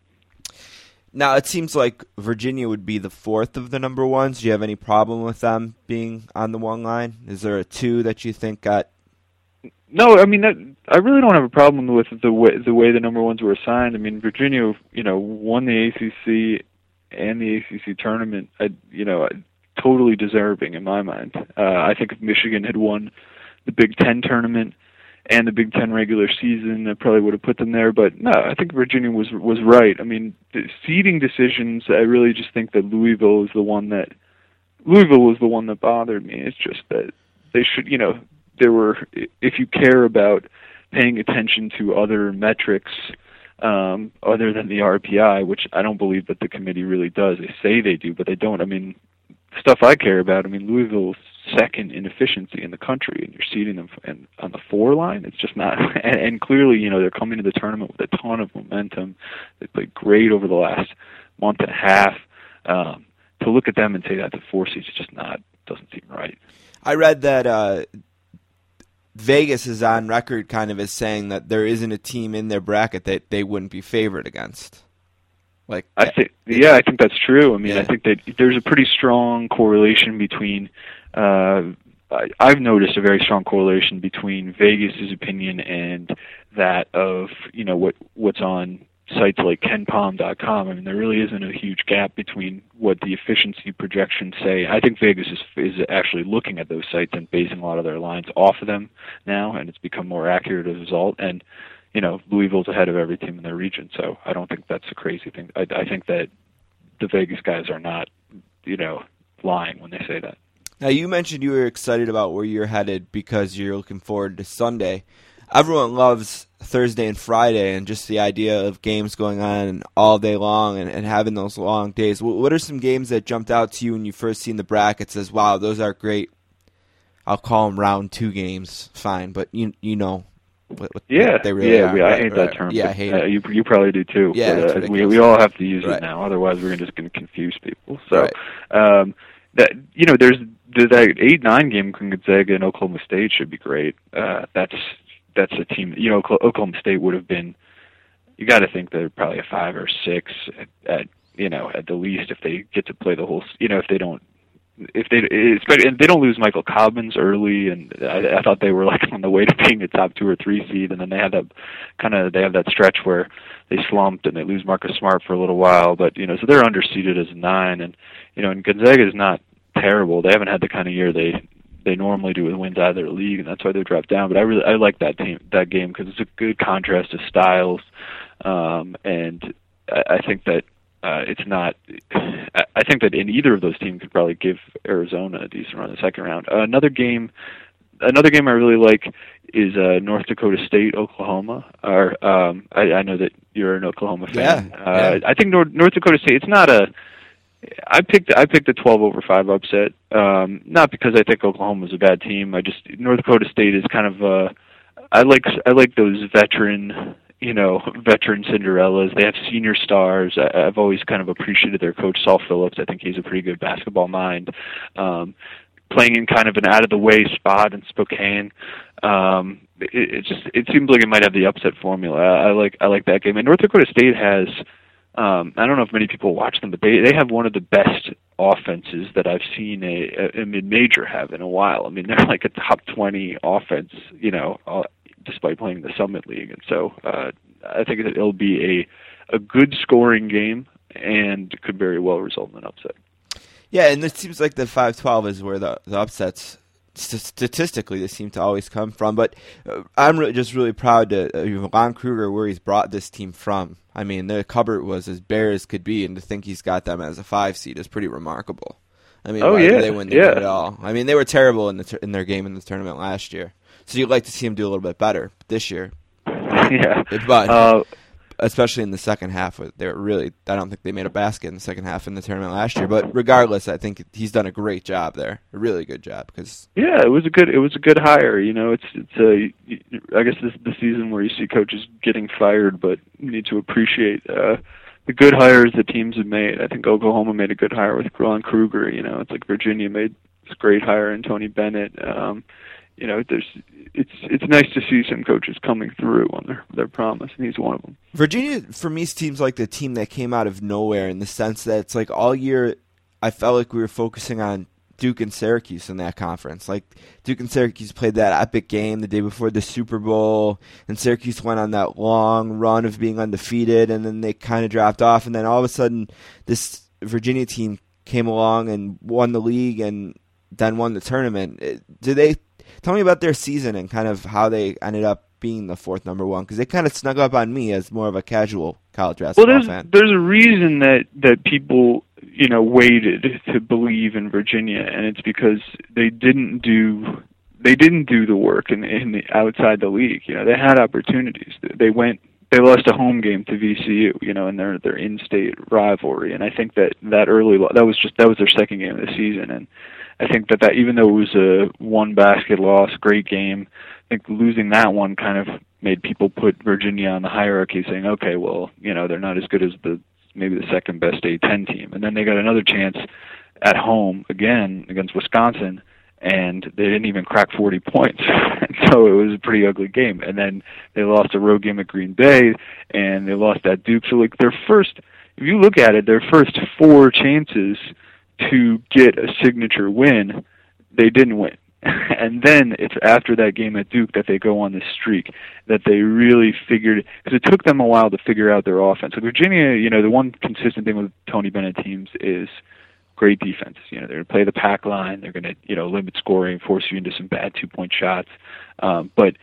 Now it seems like Virginia would be the fourth of the number ones. Do you have any problem with them being on the one line? Is there a two that you think got? No, I mean I really don't have a problem with the way the way the number ones were assigned. I mean Virginia, you know, won the ACC and the ACC tournament. I, you know, totally deserving in my mind. Uh, I think if Michigan had won the Big Ten tournament and the Big Ten regular season, I probably would have put them there. But no, I think Virginia was was right. I mean, the seeding decisions. I really just think that Louisville is the one that Louisville was the one that bothered me. It's just that they should, you know, there were if you care about paying attention to other metrics um, other than the RPI, which I don't believe that the committee really does. They say they do, but they don't. I mean, stuff I care about. I mean, Louisville's second in efficiency in the country, and you're seeding them and on the four line. It's just not. And, and clearly, you know, they're coming to the tournament with a ton of momentum. They played great over the last month and a half. Um, to look at them and say that the four seeds is just not doesn't seem right. I read that uh, Vegas is on record kind of as saying that there isn't a team in their bracket that they wouldn't be favored against. Like I think, yeah, I think that's true. I mean, Yeah. I think that there's a pretty strong correlation between. Uh, I've noticed a very strong correlation between Vegas's opinion and that of you know what what's on sites like KenPom.com. I mean, there really isn't a huge gap between what the efficiency projections say. I think Vegas is is actually looking at those sites and basing a lot of their lines off of them now, and it's become more accurate as a result. And you know, Louisville's ahead of every team in their region, so I don't think that's a crazy thing. I, I think that the Vegas guys are not, you know, lying when they say that. Now you mentioned you were excited about where you're headed because you're looking forward to Sunday. Everyone loves Thursday and Friday and just the idea of games going on all day long and, and having those long days. What, what are some games that jumped out to you when you first seen the brackets as wow, those are great. I'll call them round two games, fine, but you you know what, what Yeah, they really yeah, are. we- I hate right. that term. Yeah, I hate uh, it. You you probably do too. Yeah, but, uh, we we all have to use Right. it now. Otherwise, we're just going to confuse people. So, um, that you know, there's that eight nine game between Gonzaga and Oklahoma State should be great. Uh, that's that's a team. You know, Oklahoma State would have been. You got to think they're probably a five or six at, at you know at the least if they get to play the whole. You know, if they don't if they especially and they don't lose Michael Cobbins early, and I, I thought they were like on the way to being a top two or three seed, and then they had that kind of they have that stretch where they slumped and they lose Marcus Smart for a little while, but you know so they're underseeded as nine, and you know and Gonzaga is not terrible. They haven't had the kind of year they they normally do with wins out of their league, and that's why they dropped down. But I really I like that team that game because it's a good contrast of styles, um, and I, I think that uh, it's not. I I think that in either of those teams could probably give Arizona a decent run in the second round. Uh, another game, another game I really like is uh, North Dakota State Oklahoma. Or um, I, I know that you're an Oklahoma fan. Yeah, uh, yeah. I think North, North Dakota State. It's not a. I picked I picked a 12 over five upset. Um, not because I think Oklahoma's a bad team. I just North Dakota State is kind of. Uh, I like I like those veteran, you know, veteran Cinderellas. They have senior stars. I, I've always kind of appreciated their coach Saul Phillips. I think he's a pretty good basketball mind. Um, playing in kind of an out of the way spot in Spokane. Um, it, it just it seems like it might have the upset formula. I, I like I like that game. And North Dakota State has. Um, I don't know if many people watch them, but they they have one of the best offenses that I've seen a, a, a mid-major have in a while. I mean, they're like a top 20 offense, you know, uh, despite playing the Summit League. And so uh, I think that it'll be a a good scoring game and could very well result in an upset. Yeah, and it seems like the five twelve is where the, the upsets statistically they seem to always come from. But uh, I'm really, just really proud to uh, Lon Kruger where he's brought this team from. I mean, the cupboard was as bare as could be, and to think he's got them as a five seed is pretty remarkable. I mean, Oh, why did yeah, they win the yeah. game at all? I mean, they were terrible in the tur- in their game in the tournament last year. So you'd like to see them do a little bit better this year, yeah. but Uh, especially in the second half. They really, I don't think they made a basket in the second half in the tournament last year. But regardless, I think he's done a great job there, a really good job. Because Yeah, it was a good it was a good hire. You know, it's it's a I guess this is the season where you see coaches getting fired, but you need to appreciate uh, the good hires that teams have made. I think Oklahoma made a good hire with Lon Kruger. You know, it's like Virginia made this great hire in Tony Bennett. Um, you know, there's it's it's nice to see some coaches coming through on their their promise, and he's one of them. Virginia, for me, seems like the team that came out of nowhere in the sense that it's like all year, I felt like we were focusing on Duke and Syracuse in that conference. Like Duke and Syracuse played that epic game the day before the Super Bowl, and Syracuse went on that long run of being undefeated, and then they kind of dropped off, and then all of a sudden, this Virginia team came along and won the league, and then won the tournament. Do they tell me about their season and kind of how they ended up being the fourth number one? Because they kind of snug up on me as more of a casual college Well, basketball there's fan. there's a reason that that people you know waited to believe in Virginia, and it's because they didn't do they didn't do the work in in the outside the league. You know, they had opportunities. They went they lost a home game to VCU, you know, in their their in-state rivalry, and I think that that early that was just that was their second game of the season, and I think that that even though it was a one basket loss, great game, I think losing that one kind of made people put Virginia on the hierarchy, saying, okay, well, you know, they're not as good as the maybe the second best A10 team, and then they got another chance at home again against Wisconsin and they didn't even crack 40 points. so it was a pretty ugly game. And then they lost a road game at Green Bay, and they lost at Duke. So like their first, if you look at it, their first four chances to get a signature win, they didn't win. and then it's after that game at Duke that they go on this streak that they really figured because it took them a while to figure out their offense. So Virginia, you know, the one consistent thing with Tony Bennett teams is great defense. You know, they're going to play the pack line. They're going to, you know, limit scoring, force you into some bad two point shots. Um, but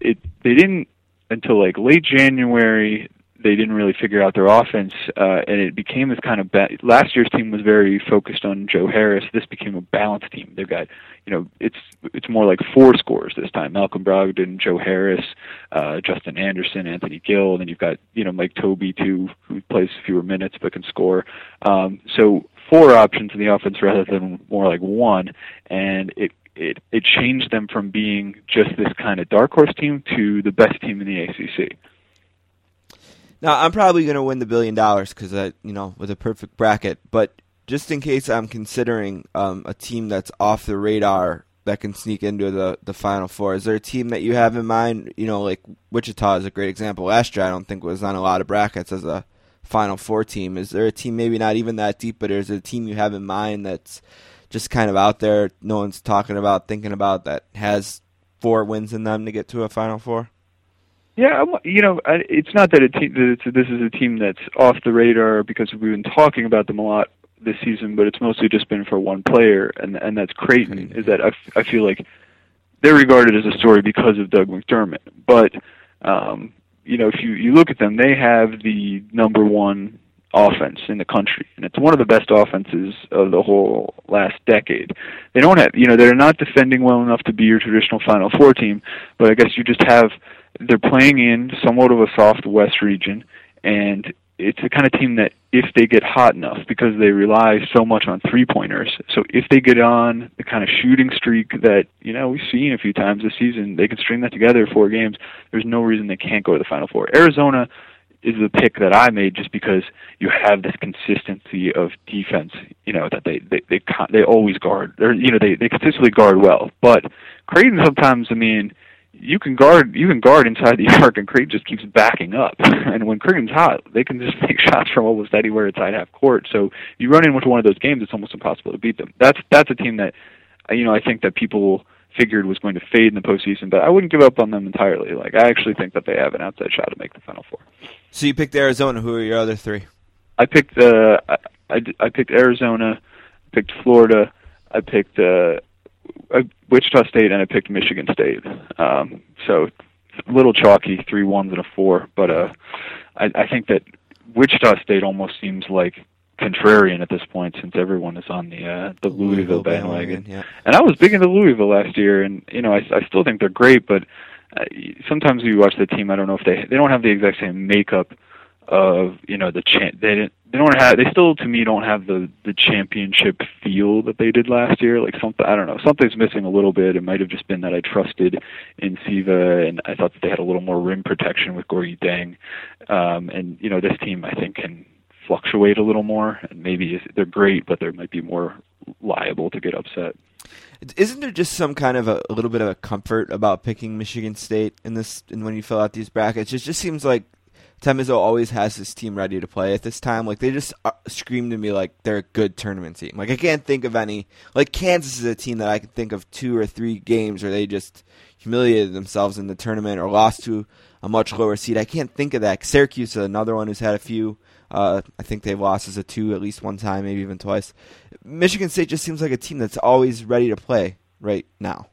it they didn't until like late January. They didn't really figure out their offense, uh, and it became this kind of ba- last year's team was very focused on Joe Harris. This became a balanced team. They've got, you know, it's it's more like four scores this time: Malcolm Brogdon, Joe Harris, uh, Justin Anderson, Anthony Gill, and then you've got you know Mike Tobey too, who plays fewer minutes but can score. Um, so four options in the offense rather than more like one, and it it it changed them from being just this kind of dark horse team to the best team in the ACC. Now I'm probably going to win the billion dollars because I, you know, with a perfect bracket. But just in case I'm considering um, a team that's off the radar that can sneak into the the final four, is there a team that you have in mind? You know, like Wichita is a great example. Last year, I don't think was on a lot of brackets as a Final Four team? Is there a team maybe not even that deep, but is there a team you have in mind that's just kind of out there, no one's talking about, thinking about that has four wins in them to get to a Final Four? Yeah, you know, it's not that, that it's, this is a team that's off the radar because we've been talking about them a lot this season, but it's mostly just been for one player, and and that's Creighton. Is that I, I feel like they're regarded as a story because of Doug McDermott, but um, you know, if you you look at them, they have the number one offense in the country, and it's one of the best offenses of the whole last decade. They don't have, you know, they're not defending well enough to be your traditional Final Four team, but I guess you just have they're playing in somewhat of a soft West region, and it's the kind of team that if they get hot enough because they rely so much on three pointers. So if they get on the kind of shooting streak that, you know, we've seen a few times this season, they can string that together four games. There's no reason they can't go to the final four. Arizona is the pick that I made just because you have this consistency of defense, you know, that they they they, they always guard. They're, you know, they they consistently guard well. But Creighton sometimes, I mean, you can guard you can guard inside the arc and Creighton just keeps backing up. and when Creighton's hot, they can just make shots from almost anywhere inside half court. So you run in with one of those games, it's almost impossible to beat them. That's that's a team that you know I think that people figured was going to fade in the postseason, but I wouldn't give up on them entirely. Like I actually think that they have an outside shot to make the Final Four. So you picked Arizona. Who are your other three? I picked uh, I, I, I picked Arizona, I picked Florida, I picked uh, Wichita State and I picked Michigan State. Um, so a little chalky, three ones and a four. But uh, I, I think that Wichita State almost seems like contrarian at this point since everyone is on the uh, the Louisville, Louisville bandwagon. bandwagon yeah. And I was big into Louisville last year, and you know I, I still think they're great, but uh, sometimes you watch the team, I don't know if they they don't have the exact same makeup of you know the cha- they they don't have they still to me don't have the the championship feel that they did last year. Like something I don't know something's missing a little bit. It might have just been that I trusted in Siva and I thought that they had a little more rim protection with Gorgui Dieng um and you know this team I think can fluctuate a little more. And maybe they're great but they might be more liable to get upset. Isn't there just some kind of a, a, little bit of a comfort about picking Michigan State in this and when you fill out these brackets? It just seems like Tom Izzo always has his team ready to play at this time. Like they just uh, scream to me like they're a good tournament team. Like I can't think of any. Like Kansas is a team that I can think of two or three games where they just humiliated themselves in the tournament or lost to a much lower seed. I can't think of that. Syracuse is another one who's had a few. Uh, I think they've lost as a two at least one time, maybe even twice. Michigan State just seems like a team that's always ready to play right now.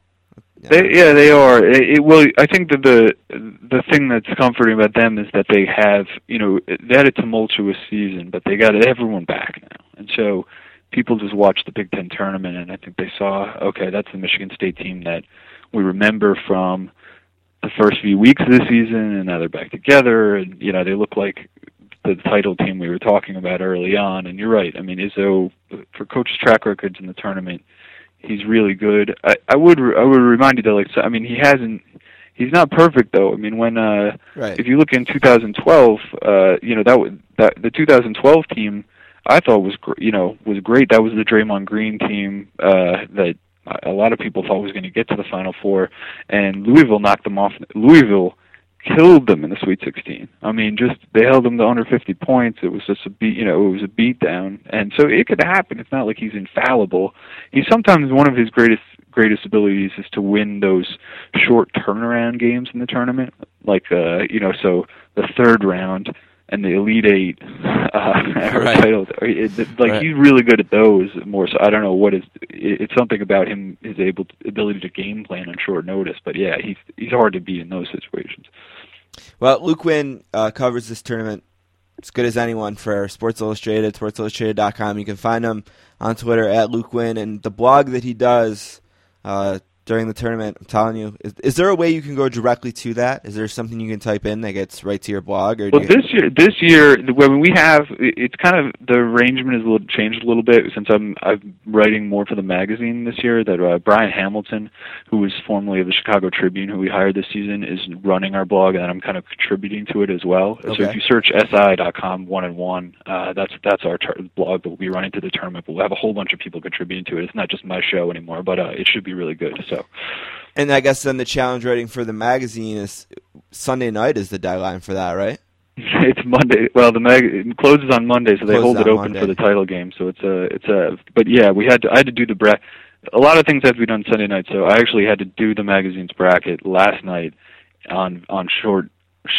They, yeah, they are. It, it, well, I think that the the thing that's comforting about them is that they have, you know, they had a tumultuous season, but they got everyone back now, and so people just watched the Big Ten tournament, and I think they saw, okay, that's the Michigan State team that we remember from the first few weeks of the season, and now they're back together, and you know they look like the title team we were talking about early on. And you're right. I mean, Izzo for coach's track records in the tournament, he's really good. I, I would I would remind you that like so, I mean he hasn't he's not perfect though. I mean when uh Right. if you look in 2012, uh you know that was that the 2012 team I thought was gr- you know was great. That was the Draymond Green team uh that a lot of people thought was going to get to the Final Four, and Louisville knocked them off. Louisville killed them in the Sweet 16. I mean, just they held them to under 50 points. It was just a beat, you know, it was a beat down, and so it could happen. It's not like he's infallible. He's sometimes one of his greatest greatest abilities is to win those short turnaround games in the tournament, like uh, you know, so the third round and the Elite Eight uh, Right. titles. It, it- like Right. he's really good at those more. So I don't know what is. It's something about him his able ability to game plan on short notice. But yeah, he's he's hard to beat in those situations. Well, Luke Winn uh, covers this tournament as good as anyone for Sports Illustrated, sportsillustrated.com. You can find him on Twitter at Luke Winn, and the blog that he does uh, during the tournament. I'm telling you, is, is there a way you can go directly to that? Is there something you can type in that gets right to your blog? Or Well, you- this year, this year, when we have, it's kind of the arrangement is a little changed a little bit since I'm I'm writing more for the magazine this year. That uh, Brian Hamilton, who was formerly of the Chicago Tribune, who we hired this season, is running our blog, and I'm kind of contributing to it as well. So if you search si.com one and one, uh, that's that's our blog that we'll be running to the tournament. But we'll have a whole bunch of people contributing to it. It's not just my show anymore, but uh, it should be really good. So. And I guess then the challenge writing for the magazine is Sunday night is the deadline for that, right? It's Monday. Well, the mag it closes on Monday, so they hold it open Monday. for the title game. So it's a, it's a. But yeah, we had to. I had to do the bracket. A lot of things have to be done Sunday night, so I actually had to do the magazine's bracket last night on on short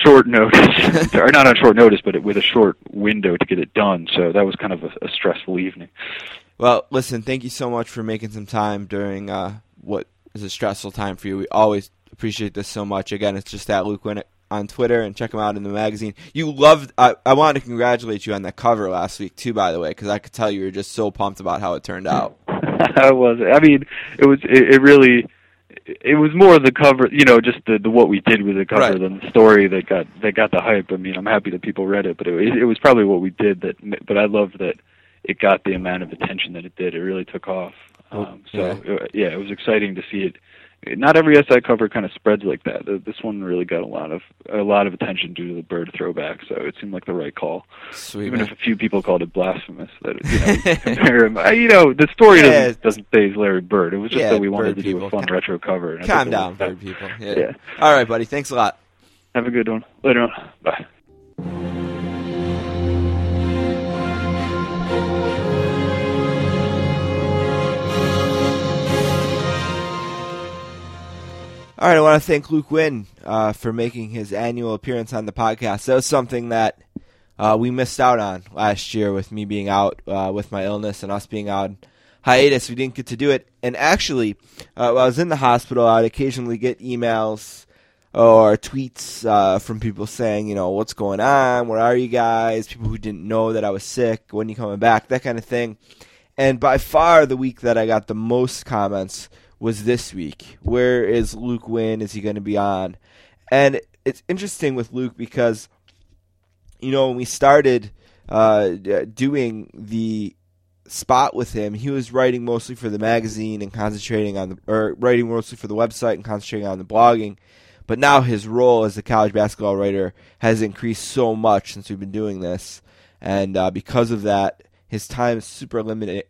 short notice, or not on short notice, but with a short window to get it done. So that was kind of a, a stressful evening. Well, listen, thank you so much for making some time during uh, what is a stressful time for you. We always appreciate this so much. Again, it's just at Luke Winn on Twitter and check him out in the magazine. You loved. I, I wanted to congratulate you on that cover last week too, by the way, because I could tell you were just so pumped about how it turned out. I was. I mean, it was. It, it really. It was more the cover, you know, just the, the what we did with the cover Right. than the story that got that got the hype. I mean, I'm happy that people read it, but it, it was probably what we did that. But I love that it got the amount of attention that it did. It really took off. Um, so yeah. uh, yeah, it was exciting to see it. Not every SI cover kind of spreads like that. This one really got a lot of a lot of attention due to the bird throwback, so it seemed like the right call. Sweet Even man. if a few people called it blasphemous, that you know. You know, the story Yeah. doesn't, doesn't say he's Larry Bird. It was just Yeah, that we wanted to do people. a fun Calm- retro cover. and Calm down, bird people. Yeah. Yeah. All right, buddy. Thanks a lot. Have a good one. Later on. Bye. All right, I want to thank Luke Winn uh, for making his annual appearance on the podcast. That was something that uh, we missed out on last year with me being out uh, with my illness and us being on hiatus. We didn't get to do it. And actually, uh, while I was in the hospital, I'd occasionally get emails or tweets uh, from people saying, you know, what's going on? Where are you guys? People who didn't know that I was sick. When are you coming back? That kind of thing. And by far, the week that I got the most comments was this week. Where is Luke Winn? Is he going to be on? And it's interesting with Luke because, you know, when we started uh, doing the spot with him, he was writing mostly for the magazine and concentrating on the, or writing mostly for the website and concentrating on the blogging. But now his role as a college basketball writer has increased so much since we've been doing this, and uh, because of that, his time is super limited.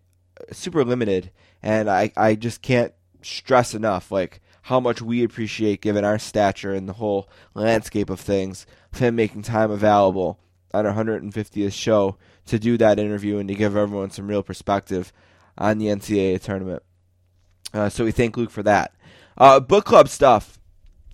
Super limited, and I, I just can't stress enough like how much we appreciate given our stature and the whole landscape of things of him making time available on our 150th show to do that interview and to give everyone some real perspective on the NCAA tournament. Uh, so we thank Luke for that. Uh, book club stuff.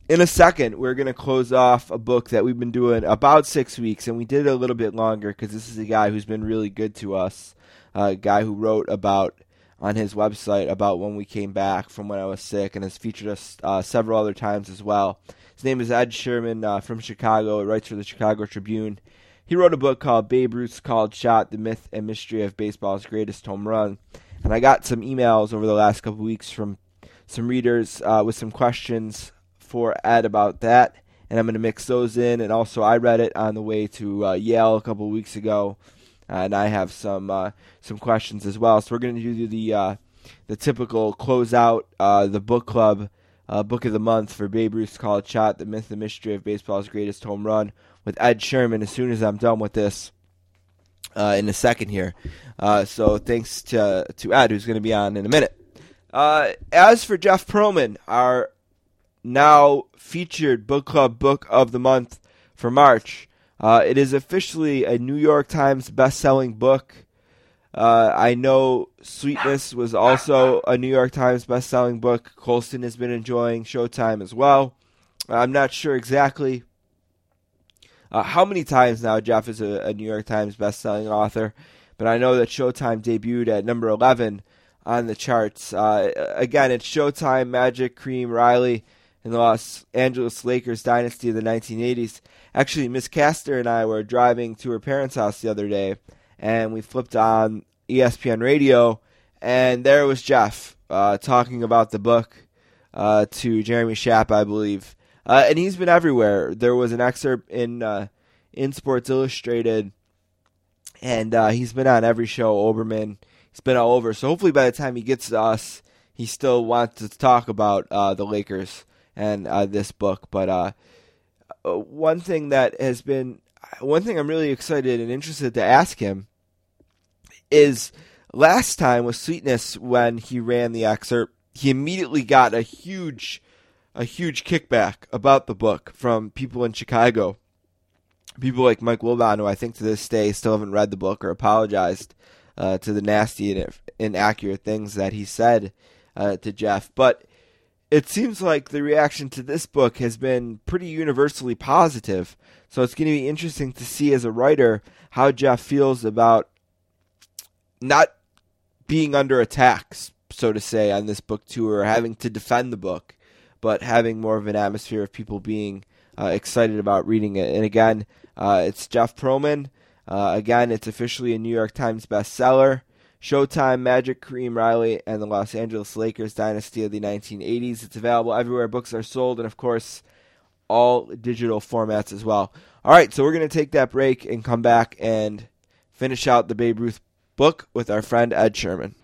In a second, we're going to close off a book that we've been doing about six weeks, and we did it a little bit longer because this is a guy who's been really good to us. Uh, a guy who wrote about on his website about when we came back from when I was sick and has featured us uh, several other times as well. His name is Ed Sherman uh, from Chicago. He writes for the Chicago Tribune. He wrote a book called Babe Ruth's Called Shot: The Myth and Mystery of Baseball's Greatest Home Run. And I got some emails over the last couple weeks from some readers uh, with some questions for Ed about that, and I'm going to mix those in. And also, I read it on the way to uh, Yale a couple weeks ago, and I have some uh, some questions as well. So we're going to do the uh, the typical close out uh, the book club uh, book of the month for Babe Ruth's Called Shot, the myth and mystery of baseball's greatest home run with Ed Sherman. As soon as I'm done with this. Uh, in a second here, so thanks to to Ed, who's going to be on in a minute. as for Jeff Pearlman, our now featured book club book of the month for March. Uh, it is officially a New York Times best-selling book. Uh, I know Sweetness was also a New York Times best-selling book. Colston has been enjoying Showtime as well. I'm not sure exactly uh, how many times now Jeff is a, a New York Times best-selling author, but I know that Showtime debuted at number 11 on the charts. Uh, again, it's Showtime, Magic, Kareem, Riley, in the Los Angeles Lakers dynasty of the 1980s. Actually, Miss Castor and I were driving to her parents' house the other day, and we flipped on ESPN radio, and there was Jeff uh, talking about the book uh, to Jeremy Schaap, I believe. Uh, and he's been everywhere. There was an excerpt in uh, in Sports Illustrated, and uh, he's been on every show. Olbermann, he's been all over. So hopefully, by the time he gets to us, he still wants to talk about uh, the Lakers and uh, this book. But uh, uh, one thing that has been one thing I'm really excited and interested to ask him is last time with Sweetness when he ran the excerpt, he immediately got a huge a huge kickback about the book from people in Chicago. People like Mike Wilbon, who I think to this day still haven't read the book or apologized uh, to the nasty and inaccurate things that he said uh, to Jeff. But it seems like the reaction to this book has been pretty universally positive. So it's going to be interesting to see as a writer how Jeff feels about not being under attack, so to say, on this book tour, or having to defend the book, but having more of an atmosphere of people being uh, excited about reading it. And again, uh, it's Jeff Pearlman. Uh, again, it's officially a New York Times bestseller. Showtime, Magic, Kareem Riley, and the Los Angeles Lakers dynasty of the 1980s. It's available everywhere books are sold, and of course, all digital formats as well. All right, so we're going to take that break and come back and finish out the Babe Ruth book with our friend Ed Sherman.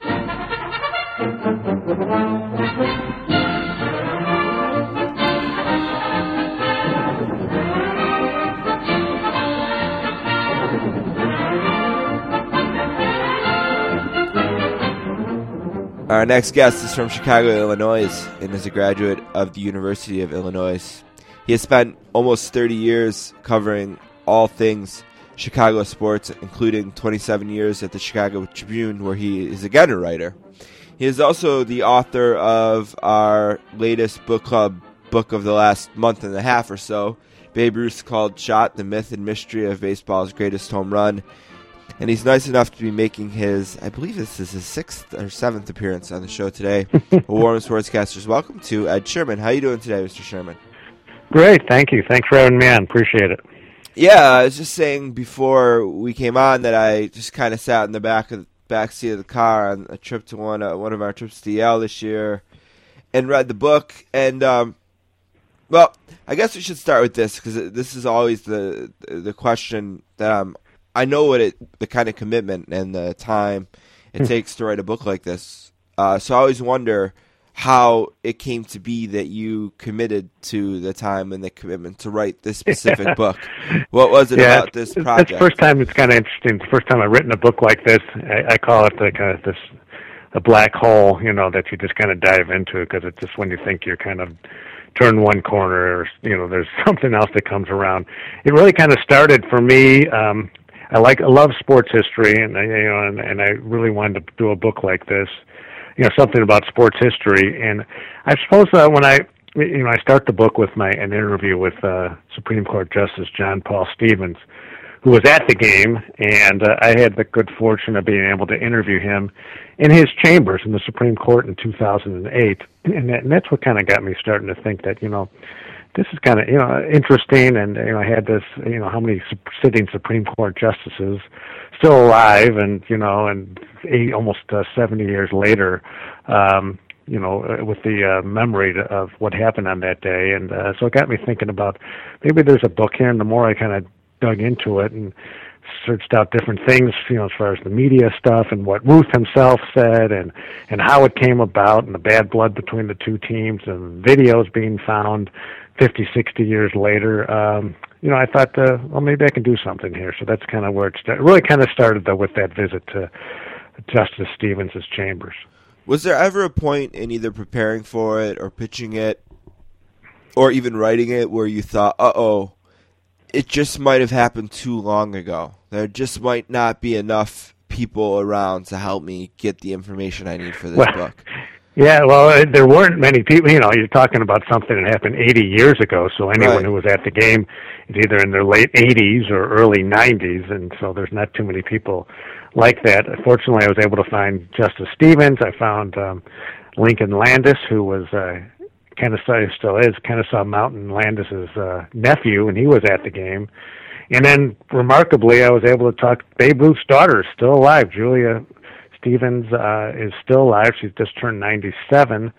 Our next guest is from Chicago, Illinois, and is a graduate of the University of Illinois. He has spent almost 30 years covering all things Chicago sports, including 27 years at the Chicago Tribune, where he is again a writer. He is also the author of our latest book club book of the last month and a half or so, Babe Ruth called Shot, the Myth and Mystery of Baseball's Greatest Home Run and he's nice enough to be making his, I believe this is his sixth or seventh appearance on the show today. Warm Sportscasters, welcome to Ed Sherman. How you doing today, Mr. Sherman? Great, thank you. Thanks for having me on. Appreciate it. Yeah, I was just saying before we came on that I just kind of sat in the back of the back seat of the car on a trip to one uh, one of our trips to Yale this year, and read the book. And um, well, I guess we should start with this because this is always the the question that I'm I know what it the kind of commitment and the time it hmm. takes to write a book like this. Uh, so I always wonder how it came to be that you committed to the time and the commitment to write this specific book. What was it yeah, about this project? It's the first time it's kind of interesting. It's the first time I've written a book like this. I, I call it the kind of this a black hole, you know, that you just kind of dive into because it's just when you think you're kind of turn one corner or you know there's something else that comes around. It really kind of started for me. Um, I like I love sports history, and I, you know, and, and I really wanted to do a book like this, you know, something about sports history. And I suppose uh, when I you know I start the book with my an interview with uh, Supreme Court Justice John Paul Stevens, who was at the game, and uh, I had the good fortune of being able to interview him in his chambers in the Supreme Court in 2008, and, that, and that's what kind of got me starting to think that you know this is kind of you know interesting and you know I had this you know how many sitting Supreme Court justices still alive and you know and eight, almost uh, 70 years later um you know, uh, with the uh, memory of what happened on that day, and uh, so it got me thinking about maybe there's a book here. And the more I kind of dug into it and searched out different things, you know, as far as the media stuff and what Ruth himself said, and and how it came about, and the bad blood between the two teams, and videos being found 50, 60 years later. Um, you know, I thought, uh, well, maybe I can do something here. So that's kind of where it started. Really kind of started though with that visit to Justice Stevens' chambers. Was there ever a point in either preparing for it or pitching it, or even writing it, where you thought, "Uh oh, it just might have happened too long ago. There just might not be enough people around to help me get the information I need for this Well, book." Yeah, well, uh, there weren't many people. You know, you're talking about something that happened 80 years ago. So anyone Right. who was at the game is either in their late 80s or early 90s, and so there's not too many people like that. Fortunately, I was able to find Justice Stevens. I found um, Lincoln Landis, who was uh, Kennesaw still is Kennesaw Mountain Landis's uh, nephew, and he was at the game. And then, remarkably, I was able to talk. Babe Ruth's daughter still alive. Julia Stevens uh, is still alive. She's just turned 97,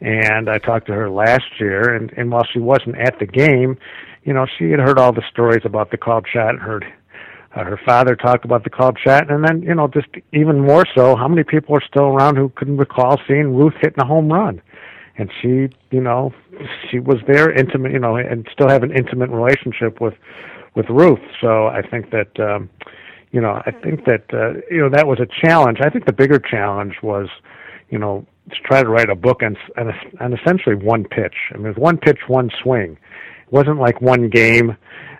and I talked to her last year. And, and while she wasn't at the game, you know, she had heard all the stories about the called shot, and heard uh, her father talk about the called shot, and then you know, just even more so, how many people are still around who couldn't recall seeing Ruth hitting a home run? And she, you know, she was there, intimate, you know, and still have an intimate relationship with with Ruth. So I think that. um you know, I think that uh, you know that was a challenge. I think the bigger challenge was, you know, to try to write a book on on, on essentially one pitch. I mean, it was one pitch, one swing. It wasn't like one game.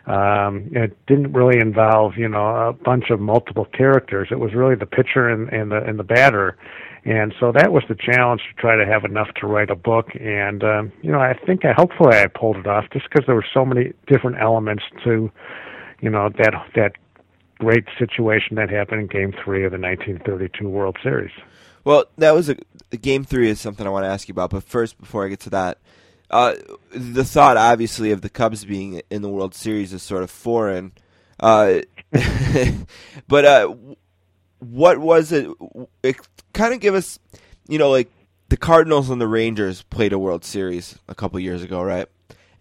Um, it didn't really involve, you know, a bunch of multiple characters. It was really the pitcher and, and the and the batter, and so that was the challenge to try to have enough to write a book. And um, you know, I think I hopefully I pulled it off just because there were so many different elements to, you know, that that great situation that happened in Game Three of the 1932 World Series. Well, that was a, game three is something I want to ask you about. But first, before I get to that, uh, the thought obviously of the Cubs being in the World Series is sort of foreign. Uh, but uh, what was it? It kind of give us, you know, like the Cardinals and the Rangers played a World Series a couple years ago, right?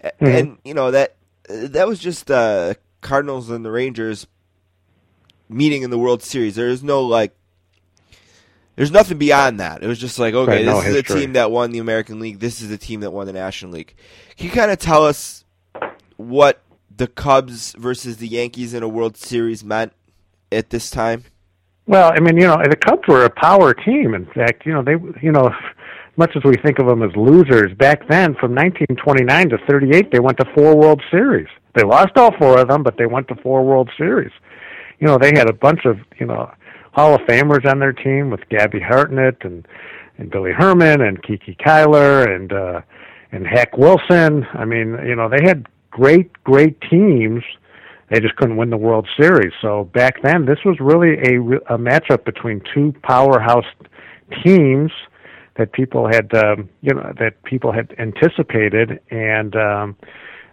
Mm-hmm. And you know that that was just uh, Cardinals and the Rangers meeting in the World Series. There is no like there's nothing beyond that. It was just like, okay, Right, no this is history. the team that won the American League. This is the team that won the National League. Can you kind of tell us what the Cubs versus the Yankees in a World Series meant at this time? Well, I mean, you know, the Cubs were a power team. In fact, you know, they, you know, much as we think of them as losers, back then, from 1929 to 38, they went to four World Series. They lost all four of them, but they went to four World Series. You know, they had a bunch of, you know, Hall of Famers on their team with Gabby Hartnett and and Billy Herman and Kiki Cuyler and uh and Hack Wilson. I mean, you know, they had great, great teams. They just couldn't win the World Series. So back then, this was really a, a matchup between two powerhouse teams that people had, um, you know, that people had anticipated, and um,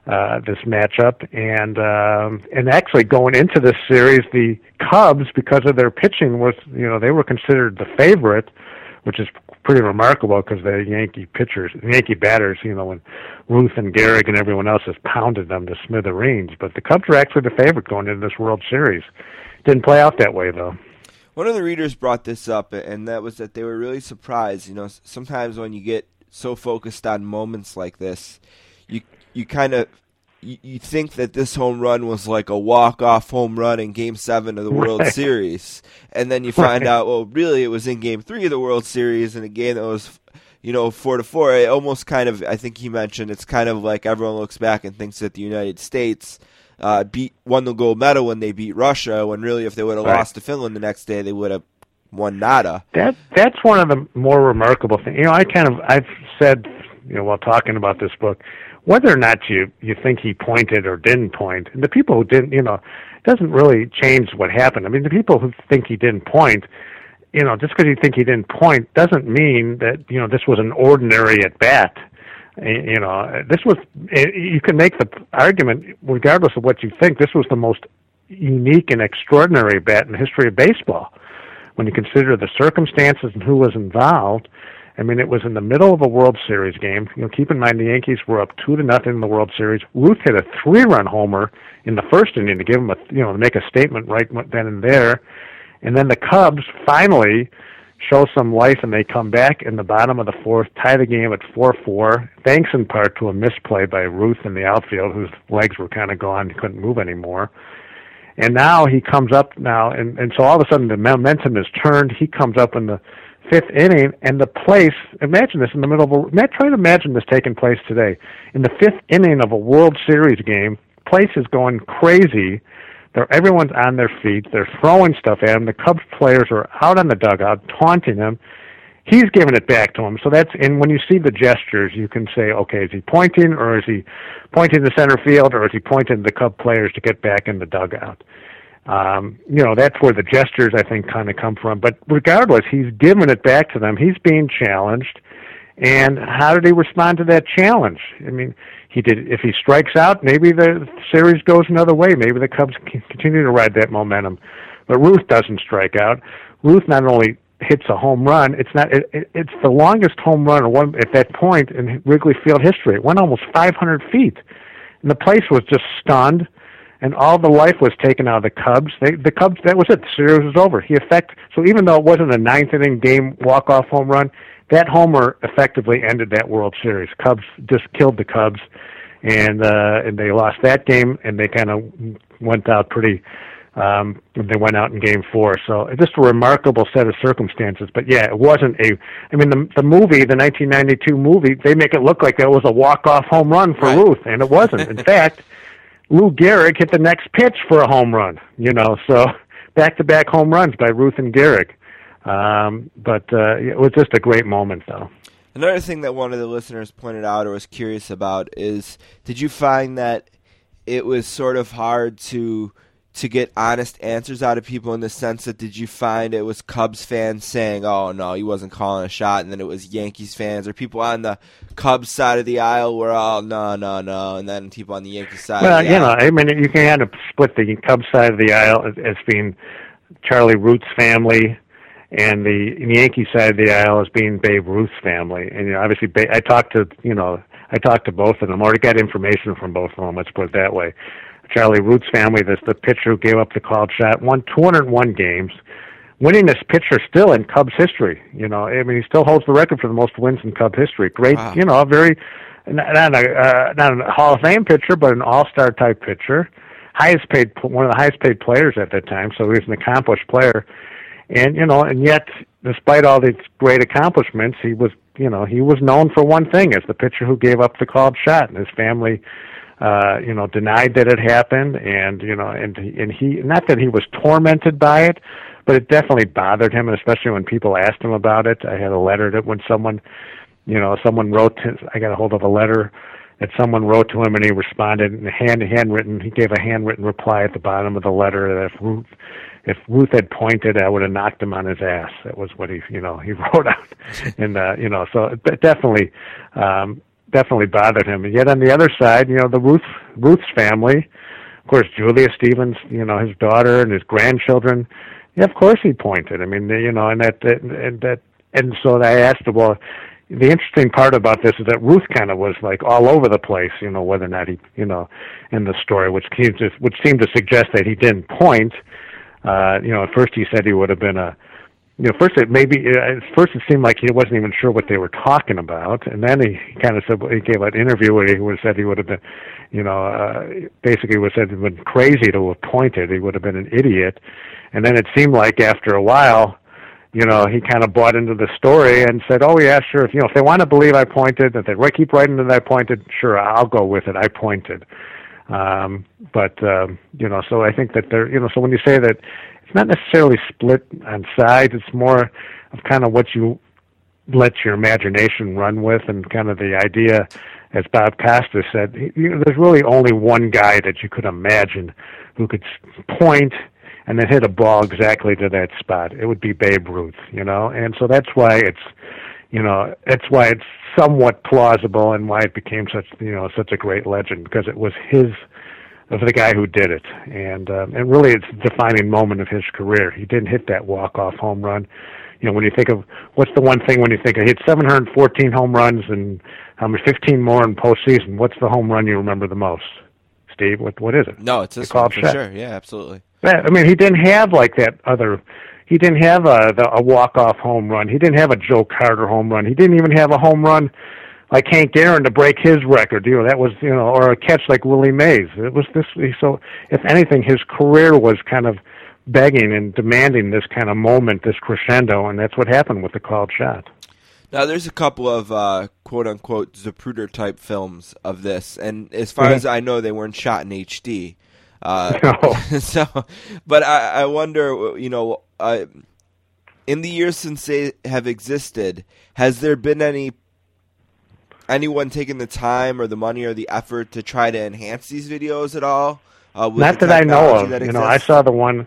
uh, this matchup, and um, and actually going into this series, the Cubs, because of their pitching, was you know they were considered the favorite, which is pretty remarkable because the Yankee pitchers, Yankee batters, you know, when Ruth and Gehrig and everyone else has pounded them to smithereens. But the Cubs were actually the favorite going into this World Series. Didn't play out that way though. One of the readers brought this up, and that was that they were really surprised. You know, sometimes when you get so focused on moments like this, you kind of you, you think that this home run was like a walk off home run in Game Seven of the World Right. Series, and then you find Right. out, well, really, it was in Game Three of the World Series in a game that was. You know, four to four. It almost kind of, I think he mentioned, it's kind of like everyone looks back and thinks that the United States uh, beat won the gold medal when they beat Russia. When really, if they would have Right. lost to Finland the next day, they would have won nada. That that's one of the more remarkable things. You know, I kind of I've said, you know, while talking about this book, whether or not you you think he pointed or didn't point, and the people who didn't, you know, doesn't really change what happened. I mean, the people who think he didn't point, you know, just because you think he didn't point doesn't mean that you know this was an ordinary at bat. You know, this was you can make the argument regardless of what you think. This was the most unique and extraordinary bat in the history of baseball when you consider the circumstances and who was involved, I mean, it was in the middle of a World Series game. You know, keep in mind the Yankees were up two to nothing in the World Series. Ruth hit a three-run homer in the first inning to give them a, you know, to make a statement right then and there. And then the Cubs finally show some life and they come back in the bottom of the fourth, tie the game at 4-4, thanks in part to a misplay by Ruth in the outfield whose legs were kind of gone, couldn't move anymore. And now he comes up now, and, and so all of a sudden the momentum is turned. He comes up in the fifth inning, and the place, imagine this in the middle of a, try to imagine this taking place today. In the fifth inning of a World Series game, place is going crazy they're, everyone's on their feet. They're throwing stuff at him. The Cubs players are out on the dugout taunting him. He's giving it back to him. So that's and when you see the gestures, you can say, okay, is he pointing or is he pointing to center field or is he pointing the Cub players to get back in the dugout? Um, you know, that's where the gestures I think kind of come from. But regardless, he's giving it back to them. He's being challenged. And how did he respond to that challenge? I mean, he did. If he strikes out, maybe the series goes another way. Maybe the Cubs can continue to ride that momentum. But Ruth doesn't strike out. Ruth not only hits a home run, it's not. It, it, it's the longest home run one at that point in Wrigley Field history. It went almost 500 feet, and the place was just stunned. And all the life was taken out of the Cubs. They, the Cubs, that was it. The series was over. He effect. So even though it wasn't a ninth inning game walk off home run, that homer effectively ended that World Series. Cubs just killed the Cubs, and uh, and they lost that game, and they kind of went out pretty. Um, they went out in Game Four, so just a remarkable set of circumstances. But yeah, it wasn't a. I mean, the the movie, the 1992 movie, they make it look like that was a walk off home run for right. Ruth, and it wasn't. In fact, Lou Gehrig hit the next pitch for a home run. You know, so back to back home runs by Ruth and Gehrig. Um, but uh, it was just a great moment, though. Another thing that one of the listeners pointed out or was curious about is did you find that it was sort of hard to to get honest answers out of people in the sense that did you find it was Cubs fans saying, "Oh no, he wasn't calling a shot," and then it was Yankees fans or people on the Cubs side of the aisle were all, "No, no, no," and then people on the Yankees side. Well, you know, I mean, you can kind of split the Cubs side of the aisle as, as being Charlie Root's family and the, the Yankee side of the aisle is being Babe Ruth's family. And you know, obviously, I talked to you know I talked to both of them. Already got information from both of them. Let's put it that way. Charlie Root's family, that's the pitcher who gave up the called shot, won 201 games, Winning this pitcher still in Cubs history. You know, I mean, he still holds the record for the most wins in Cubs history. Great, wow. you know, a very not a uh, not a Hall of Fame pitcher, but an All Star type pitcher. Highest paid, one of the highest paid players at that time. So he was an accomplished player and you know, and yet, despite all these great accomplishments, he was, you know, he was known for one thing as the pitcher who gave up the called shot, and his family, uh, you know, denied that it happened, and you know, and and he, not that he was tormented by it, but it definitely bothered him, especially when people asked him about it. I had a letter that when someone, you know, someone wrote, to, I got a hold of a letter that someone wrote to him and he responded in hand handwritten he gave a handwritten reply at the bottom of the letter that if Ruth if Ruth had pointed I would have knocked him on his ass that was what he you know he wrote out and uh you know so it definitely um definitely bothered him and yet on the other side you know the Ruth Ruth's family of course Julia Stevens you know his daughter and his grandchildren yeah of course he pointed I mean you know and that and that and so I asked him well the interesting part about this is that Ruth kind of was like all over the place, you know, whether or not he, you know, in the story, which seemed to, which seemed to suggest that he didn't point. Uh, you know, at first he said he would have been a, you know, first it maybe at first it seemed like he wasn't even sure what they were talking about, and then he kind of said he gave an interview where he would said he would have been, you know, uh, basically was said he'd been crazy to have pointed. He would have been an idiot, and then it seemed like after a while you know, he kind of bought into the story and said, "Oh yeah, sure. If you know, if they want to believe I pointed, if they keep writing that I pointed, sure, I'll go with it. I pointed." Um, but um, you know, so I think that there, you know, so when you say that not necessarily split on sides, it's more of kind of what you let your imagination run with, and kind of the idea, as Bob Costas said, you know, there's really only one guy that you could imagine who could point and then hit a ball exactly to that spot. It would be Babe Ruth, you know, and so that's why it's, you know, that's why it's somewhat plausible and why it became such, you know, such a great legend because it was his, of the guy who did it, and um, and really it's a defining moment of his career. He didn't hit that walk off home run. You know, when you think of what's the one thing when you think of hit 714 home runs and how many 15 more in postseason? What's the home run you remember the most? Steve, what what is it? No, it's this one for shot. sure. Yeah, absolutely. Yeah, I mean, he didn't have like that other. He didn't have a the, a walk off home run. He didn't have a Joe Carter home run. He didn't even have a home run like Hank Aaron to break his record. You know, that was you know, or a catch like Willie Mays. It was this. So, if anything, his career was kind of begging and demanding this kind of moment, this crescendo, and that's what happened with the called shot. Now, there's a couple of uh, quote unquote Zapruder type films of this, and as far Mhm. as I know, they weren't shot in HD. Uh, No. so, but I, I wonder, you know, uh, in the years since they have existed, has there been any anyone taking the time or the money or the effort to try to enhance these videos at all? Uh, Not that I know of. You know, I saw the one.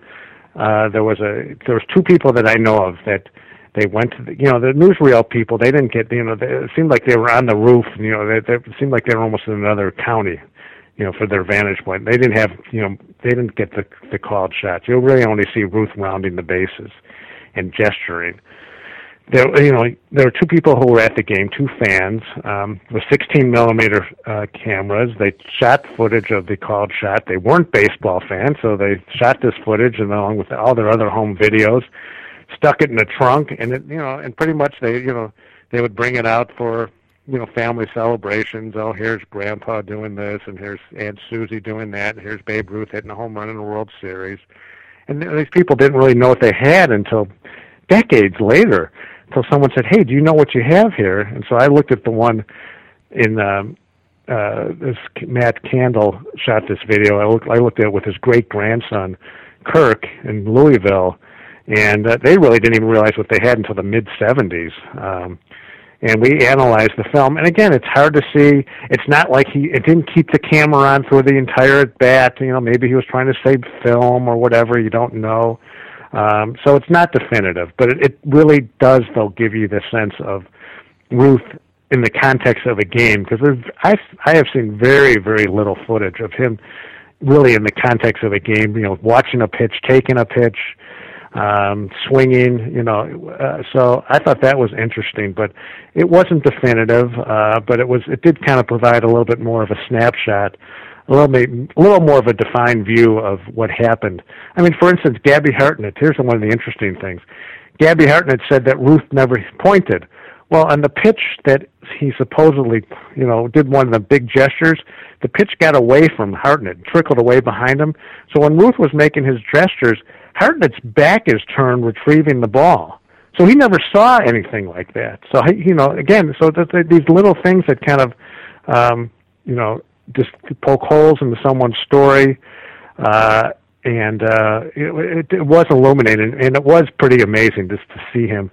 Uh, there was a there was two people that I know of that they went to the, you know the newsreel people. They didn't get you know they, it seemed like they were on the roof. You know, they, they it seemed like they were almost in another county. You know, for their vantage point, they didn't have you know they didn't get the the called shots. You'll really only see Ruth rounding the bases and gesturing there you know there were two people who were at the game two fans um with 16 millimeter uh cameras. They shot footage of the called shot. They weren't baseball fans so they shot this footage and along with all their other home videos stuck it in a trunk and it you know and pretty much they you know they would bring it out for you know family celebrations. Oh here's grandpa doing this and here's aunt susie doing that and here's babe ruth hitting a home run in the world series. And these people didn't really know what they had until decades later until someone said, "Hey, do you know what you have here?" And so I looked at the one in um, uh, this Matt Kandle shot this video. I looked, I looked at it with his great grandson Kirk in Louisville, and uh, they really didn't even realize what they had until the mid '70s. Um, and we analyzed the film, and again, it's hard to see. It's not like he it didn't keep the camera on through the entire at bat. You know, maybe he was trying to save film or whatever. You don't know. Um, so it's not definitive, but it, it really does, though, give you the sense of Ruth in the context of a game because I I have seen very very little footage of him really in the context of a game. You know, watching a pitch, taking a pitch, um, swinging. You know, uh, so I thought that was interesting, but it wasn't definitive. Uh, but it was it did kind of provide a little bit more of a snapshot a little bit, a little more of a defined view of what happened. I mean, for instance, Gabby Hartnett. Here's one of the interesting things. Gabby Hartnett said that Ruth never pointed. Well, on the pitch that he supposedly, you know, did one of the big gestures, the pitch got away from Hartnett, trickled away behind him. So when Ruth was making his gestures, Hartnett's back is turned, retrieving the ball. So he never saw anything like that. So you know, again, so these little things that kind of, um, you know, just poke holes into someone's story. Uh, and uh, it, it, it was illuminating, and it was pretty amazing just to see him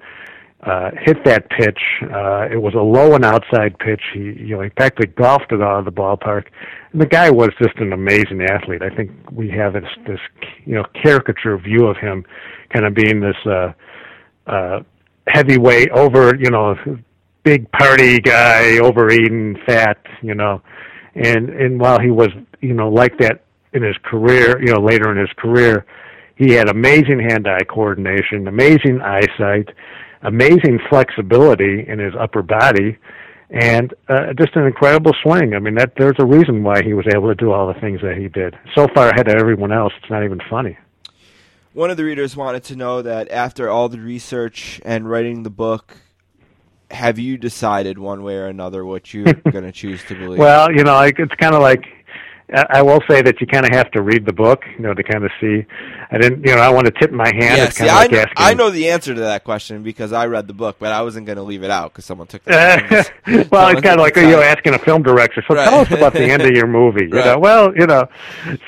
uh, hit that pitch. Uh, it was a low and outside pitch. He, you know, he practically golfed it out of the ballpark. And the guy was just an amazing athlete. I think we have this, this, you know, caricature view of him, kind of being this uh, uh, heavyweight, over, you know, big party guy, overeating, fat, you know and and while he was you know like that in his career you know later in his career he had amazing hand-eye coordination amazing eyesight amazing flexibility in his upper body and uh, just an incredible swing. I mean that there's a reason why he was able to do all the things that he did. So far ahead of everyone else it's not even funny. One of the readers wanted to know that after all the research and writing the book, have you decided one way or another what you're going to choose to believe? Well, you know, it's kind of like I will say that you kind of have to read the book, you know, to kind of see. I didn't, you know, I want to tip my hand. yeah, it's see, I, like know. I know the answer to that question because I read the book, but I wasn't going to leave it out because someone took the time. well, it's kind of like oh, you know asking a film director. So Right. tell us about the end of your movie. You know, well, you know,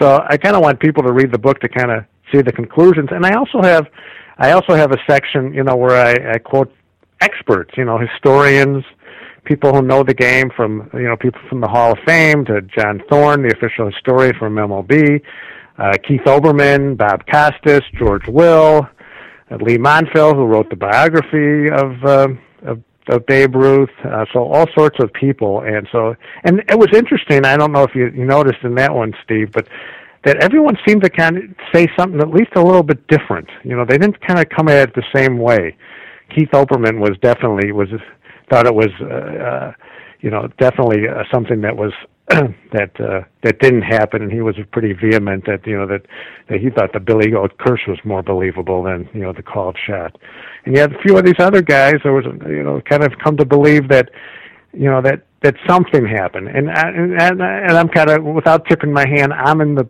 so I kind of want people to read the book to kind of see the conclusions, and I also have, I also have a section, you know, where I, I quote experts, you know, historians, people who know the game from, you know, people from the Hall of Fame to John Thorn, the official historian from MLB, uh, Keith Olbermann, Bob Costas, George Will, uh, Leigh Montville, who wrote the biography of uh, of, of Babe Ruth. Uh, so all sorts of people, and so and it was interesting. I don't know if you, you noticed in that one, Steve, but that everyone seemed to kind of say something at least a little bit different. You know, they didn't kind of come at it the same way. Keith Olbermann was definitely was thought it was uh, uh, you know definitely uh, something that was that uh, that didn't happen, and he was pretty vehement that you know that that he thought the Billy Goat curse was more believable than you know the called shot. And you had a few of these other guys that was you know kind of come to believe that you know that that something happened, and and and, and I'm kind of without tipping my hand, I'm in the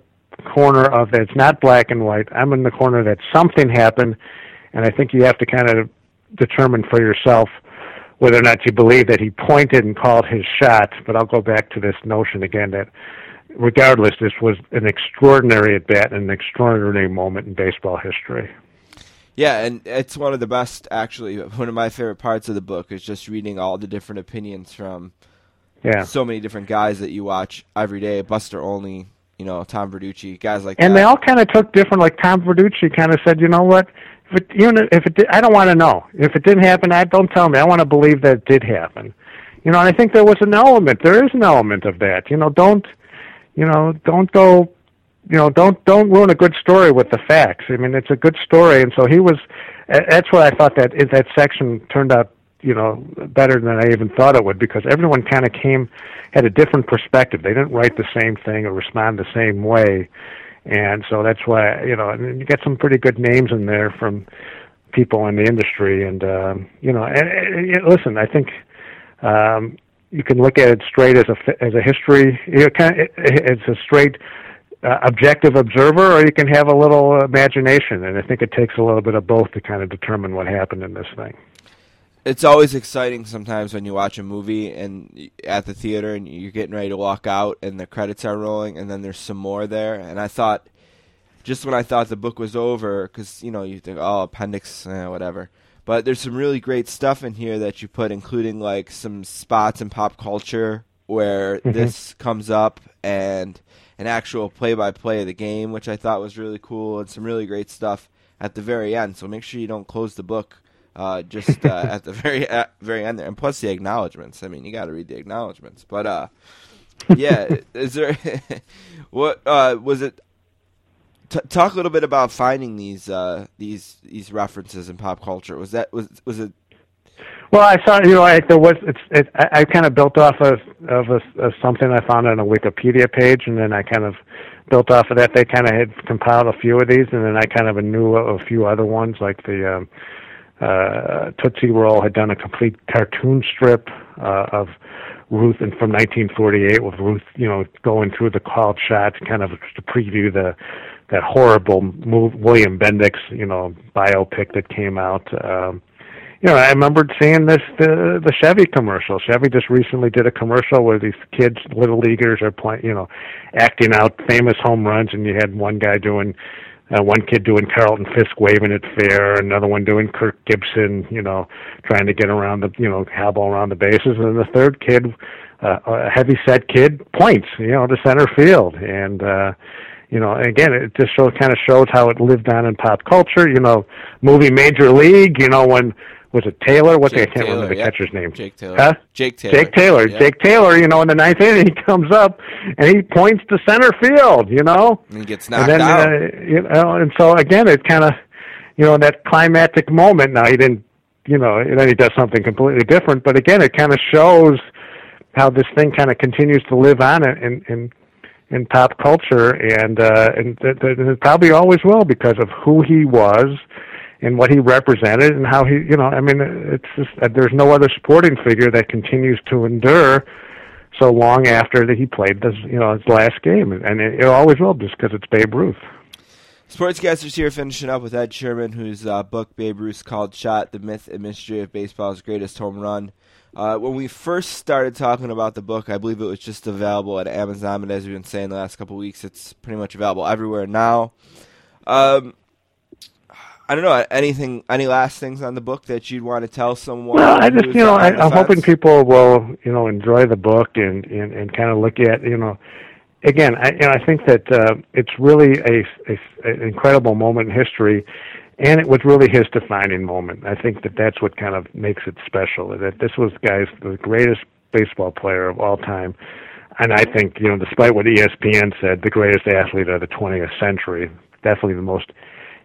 corner of that. It's not black and white. I'm in the corner that something happened, and I think you have to kind of determine for yourself whether or not you believe that he pointed and called his shot. But I'll go back to this notion again that regardless, this was an extraordinary at bat and an extraordinary moment in baseball history. Yeah, and it's one of the best, actually. One of my favorite parts of the book is just reading all the different opinions from yeah. so many different guys that you watch every day. Buster Olney, you know, Tom Verducci, guys like and that. they all kind of took different. Like Tom Verducci kind of said, you know what? If it, even if it, did, I don't want to know. If it didn't happen, I don't tell me. I want to believe that it did happen. You know, and I think there was an element. There is an element of that. You know, don't, you know, don't go, you know, don't don't ruin a good story with the facts. I mean, it's a good story, and so he was. That's why I thought that that section turned out you know better than I even thought it would because everyone kind of came had a different perspective. They didn't write the same thing or respond the same way, and so that's why you know and you get some pretty good names in there from people in the industry, and um, you know, and, and, listen, I think. Um, you can look at it straight as a as a history. You kind of, it's a straight uh, objective observer, or you can have a little imagination. And I think it takes a little bit of both to kind of determine what happened in this thing it's always exciting sometimes when you watch a movie and at the theater and you're getting ready to walk out and the credits are rolling and then there's some more there. And I thought just when I thought the book was over cuz you know you think oh appendix eh, whatever. But there's some really great stuff in here that you put including like some spots in pop culture where mm-hmm. this comes up and an actual play-by-play of the game which I thought was really cool and some really great stuff at the very end. So make sure you don't close the book uh, just uh, at the very at very end there, and plus the acknowledgments. I mean, you got to read the acknowledgments. But uh, yeah, is there what uh, was it? T- talk a little bit about finding these uh, these these references in pop culture. Was that was was it? Well, I saw you know I, there was it's it, I, I kind of built off of of, a, of something I found on a Wikipedia page, and then I kind of built off of that. They kind of had compiled a few of these, and then I kind of knew a few other ones like the. Um, uh, Tootsie Roll had done a complete cartoon strip uh, of Ruth and from 1948 with Ruth, you know, going through the called shots, kind of to preview the that horrible move, William Bendix, you know, biopic that came out. Um, you know, I remember seeing this the the Chevy commercial. Chevy just recently did a commercial where these kids, little leaguers, are playing, you know, acting out famous home runs, and you had one guy doing uh, one kid doing Carlton Fisk waving at fair, another one doing Kirk Gibson, you know, trying to get around the, you know, ball around the bases, and then the third kid, uh, a heavy set kid, points, you know, to center field, and uh, you know, again, it just shows kind of shows how it lived on in pop culture. You know, movie Major League, you know, when was it Taylor? What's Jake I can't Taylor, remember the yep. catcher's name. Jake Taylor. Huh? Jake Taylor. Jake Taylor. Yep. Jake Taylor. You know, in the ninth inning, he comes up and he points to center field. You know, and he gets knocked and then, out. Uh, you know, and so again, it kind of, you know, in that climactic moment. Now he didn't, you know, and then he does something completely different. But again, it kind of shows how this thing kind of continues to live on in in in pop culture, and uh, and th- th- it probably always will because of who he was and what he represented and how he, you know, I mean, it's just uh, there's no other supporting figure that continues to endure so long after that he played this, you know, his last game, and it, it always will, just because it's Babe Ruth. Sportscasters here finishing up with Ed Sherman, whose uh, book Babe Ruth called "Shot: The Myth and Mystery of Baseball's Greatest Home Run." Uh, when we first started talking about the book, I believe it was just available at Amazon, but as we've been saying the last couple weeks, it's pretty much available everywhere now. Um, I don't know anything. Any last things on the book that you'd want to tell someone? Well, I just you know I, I'm hoping people will you know enjoy the book and and, and kind of look at you know again I you know, I think that uh, it's really a, a an incredible moment in history. And it was really his defining moment. I think that that's what kind of makes it special. That this was, guys, the greatest baseball player of all time, and I think you know, despite what ESPN said, the greatest athlete of the 20th century. Definitely the most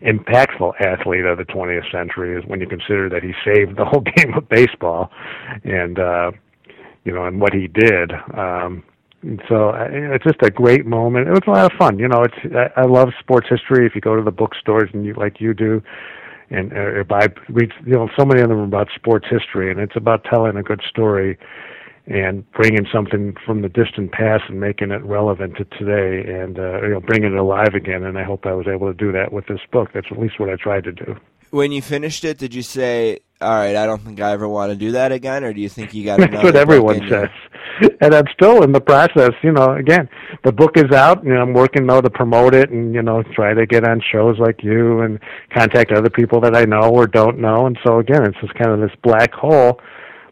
impactful athlete of the 20th century is when you consider that he saved the whole game of baseball and uh you know and what he did um and so uh, it's just a great moment. It was a lot of fun. You know, it's I, I love sports history. If you go to the bookstores and you like you do, and uh, or read, you know, so many of them about sports history, and it's about telling a good story and bringing something from the distant past and making it relevant to today, and uh, you know, bringing it alive again. And I hope I was able to do that with this book. That's at least what I tried to do. When you finished it, did you say, "All right, I don't think I ever want to do that again," or do you think you got another? That's what everyone says. And I'm still in the process. You know, again, the book is out, and I'm working now to promote it, and you know, try to get on shows like you, and contact other people that I know or don't know. And so again, it's just kind of this black hole.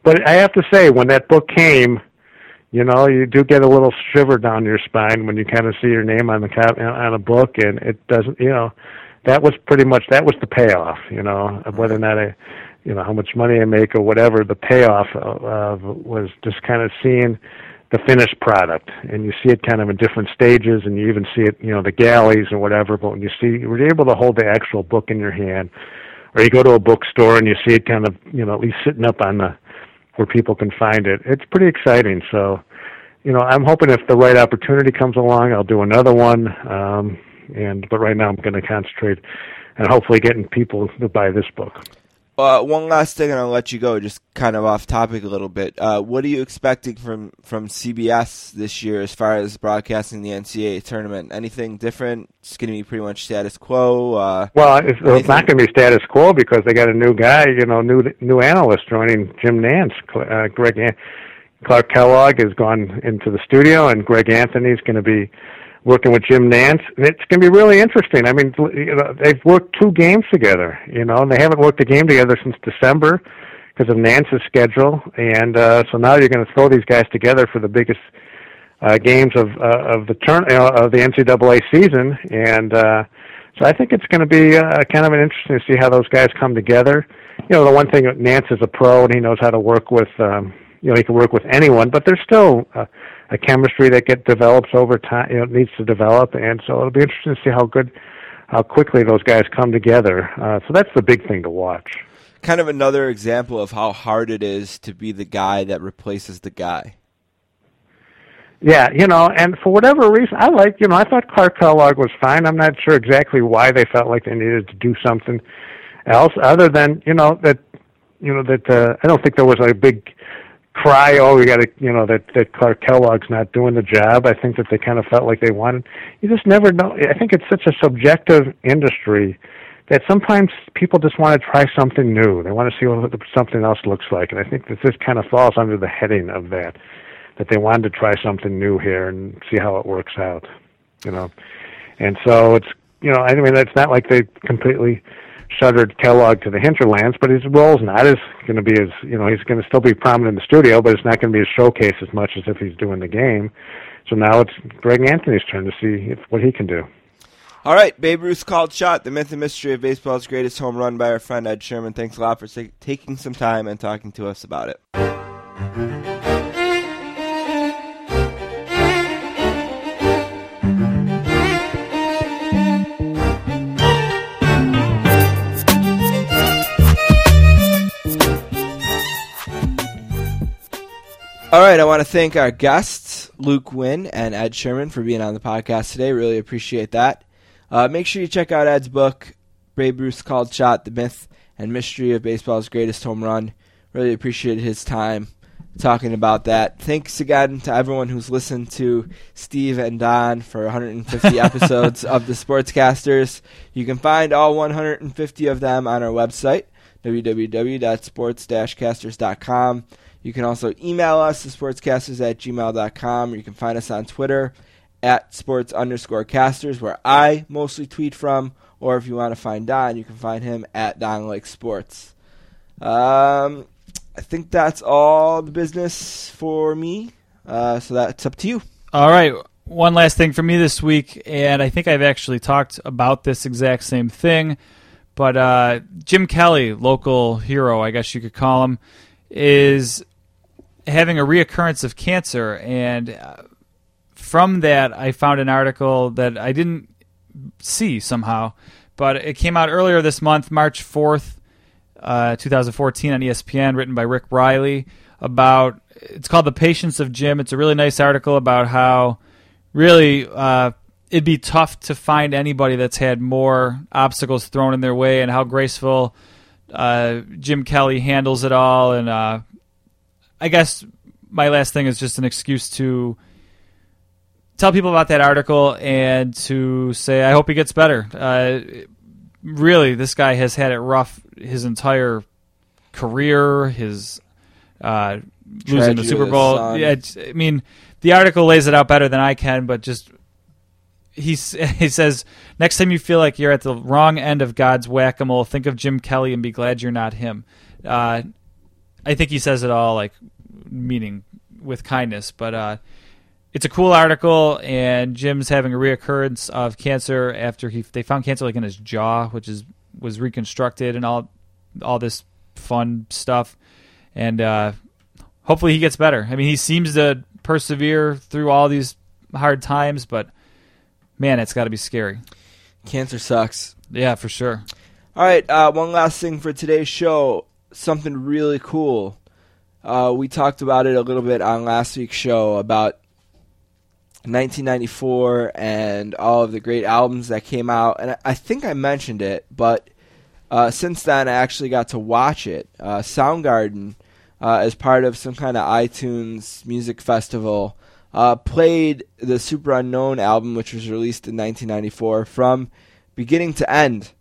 But I have to say, when that book came, you know, you do get a little shiver down your spine when you kind of see your name on the cap on a book, and it doesn't, you know, that was pretty much that was the payoff. You know, of whether or not I, you know, how much money I make or whatever, the payoff of, was just kind of seeing the finished product, and you see it kind of in different stages, and you even see it, you know, the galleys or whatever. But when you see, you're able to hold the actual book in your hand, or you go to a bookstore and you see it kind of, you know, at least sitting up on the where people can find it. It's pretty exciting. So, you know, I'm hoping if the right opportunity comes along, I'll do another one. Um, and but right now, I'm going to concentrate and hopefully getting people to buy this book. Uh, one last thing, and I'll let you go. Just kind of off topic a little bit. Uh, what are you expecting from from CBS this year as far as broadcasting the NCAA tournament? Anything different? It's going to be pretty much status quo. Uh, Well, it's, it's not going to be status quo because they got a new guy, you know, new new analyst joining Jim Nantz. Uh, Greg An- Clark Kellogg has gone into the studio, and Greg Anthony's going to be working with Jim Nantz. And it's going to be really interesting. I mean, you know, they've worked two games together, you know, and they haven't worked a game together since December because of Nantz's schedule. And uh, so now you're going to throw these guys together for the biggest uh, games of uh, of the turn uh, of the NCAA season, and uh, so I think it's going to be uh, kind of an interesting to see how those guys come together. You know, the one thing Nantz is a pro and he knows how to work with. Um, you know, he can work with anyone, but there's still uh, a chemistry that get develops over time. You know, needs to develop, and so it'll be interesting to see how good, how quickly those guys come together. Uh, so that's the big thing to watch. kind of another example of how hard it is to be the guy that replaces the guy. Yeah, you know, and for whatever reason, I like, you know, I thought Clark Kellogg was fine. I'm not sure exactly why they felt like they needed to do something else, other than, you know, that, you know, that uh, I don't think there was a big cry, oh, we got to, you know, that that Clark Kellogg's not doing the job. I think that they kind of felt like they wanted. You just never know. I think it's such a subjective industry that sometimes people just want to try something new. They want to see what something else looks like, and I think that this kind of falls under the heading of that that they wanted to try something new here and see how it works out, you know. And so it's you know I mean it's not like they completely shuttered Kellogg to the hinterlands, but his role's not as going to be as you know he's going to still be prominent in the studio, but it's not going to be a showcase as much as if he's doing the game. So now it's Greg Anthony's turn to see if, what he can do. All right, Babe Ruth's called shot. The myth and mystery of baseball's greatest home run by our friend Ed Sherman. Thanks a lot for ta- taking some time and talking to us about it. All right, I want to thank our guests, Luke Winn and Ed Sherman, for being on the podcast today. Really appreciate that. Uh, make sure you check out Ed's book, Babe Ruth's Called Shot, The Myth and Mystery of Baseball's Greatest Home Run. Really appreciate his time talking about that. Thanks again to everyone who's listened to Steve and Don for 150 episodes of the Sportscasters. You can find all 150 of them on our website, www.sports-casters.com. You can also email us, thesportscasters at gmail.com. You can find us on Twitter at sports underscore casters, where I mostly tweet from. Or if you want to find Don, you can find him at Don Lake Sports. Um, I think that's all the business for me. Uh, so that's up to you. All right. One last thing for me this week, and I think I've actually talked about this exact same thing. But uh, Jim Kelly, local hero, I guess you could call him, is having a reoccurrence of cancer. And uh, from that, I found an article that I didn't see somehow. But it came out earlier this month, March 4th, uh, 2014, on ESPN, written by Rick Reilly. About it's called "The Patience of Jim." It's a really nice article about how really uh, it'd be tough to find anybody that's had more obstacles thrown in their way, and how graceful uh, Jim Kelly handles it all. And uh, I guess my last thing is just an excuse to tell people about that article and to say I hope he gets better. Uh, really, this guy has had it rough his entire career. His uh, losing the Super Bowl. son. Yeah, I mean, the article lays it out better than I can, but just he he says next time you feel like you're at the wrong end of God's whack a mole, think of Jim Kelly and be glad you're not him. Uh, I think he says it all like meaning with kindness, but uh, it's a cool article. And Jim's having a reoccurrence of cancer after he they found cancer like in his jaw, which is was reconstructed and all all this fun stuff. And uh, hopefully he gets better. I mean, he seems to persevere through all these hard times, but man, it's got to be scary. Cancer sucks. Yeah, for sure. All right, uh, one last thing for today's show. Something really cool. Uh, we talked about it a little bit on last week's show about 1994 and all of the great albums that came out. And I, think I mentioned it, but uh, since then I actually got to watch it. Uh, Soundgarden, uh, as part of some kind of iTunes music festival, uh, played the Superunknown album, which was released in 1994, from beginning to end.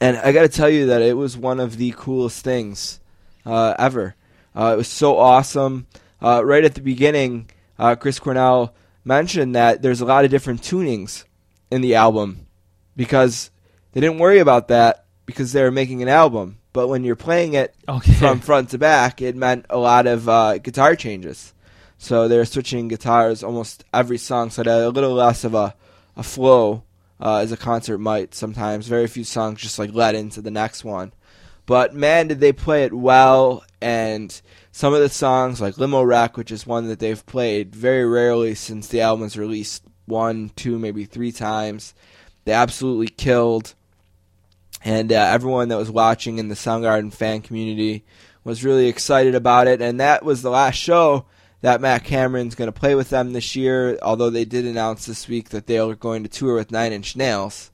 And I got to tell you that it was one of the coolest things uh, ever. Uh, it was so awesome. Uh, right at the beginning, uh, Chris Cornell mentioned that there's a lot of different tunings in the album because they didn't worry about that because they were making an album. But when you're playing it Okay. from front to back, it meant a lot of uh, guitar changes. So they were switching guitars almost every song, so that a little less of a, a flow uh, as a concert might sometimes. Very few songs just like led into the next one. But man, did they play it well! And some of the songs, like Limo Wreck, which is one that they've played very rarely since the album was released, one, two, maybe three times, they absolutely killed. And uh, everyone that was watching in the Soundgarden fan community was really excited about it. And that was the last show that Matt Cameron's going to play with them this year. Although they did announce this week that they are going to tour with Nine Inch Nails.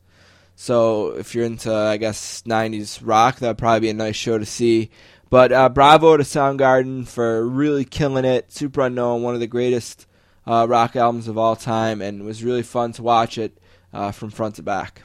So if you're into, I guess, 90s rock, that'd probably be a nice show to see. But uh, bravo to Soundgarden for really killing it. Superunknown, one of the greatest uh, rock albums of all time, and it was really fun to watch it uh, from front to back.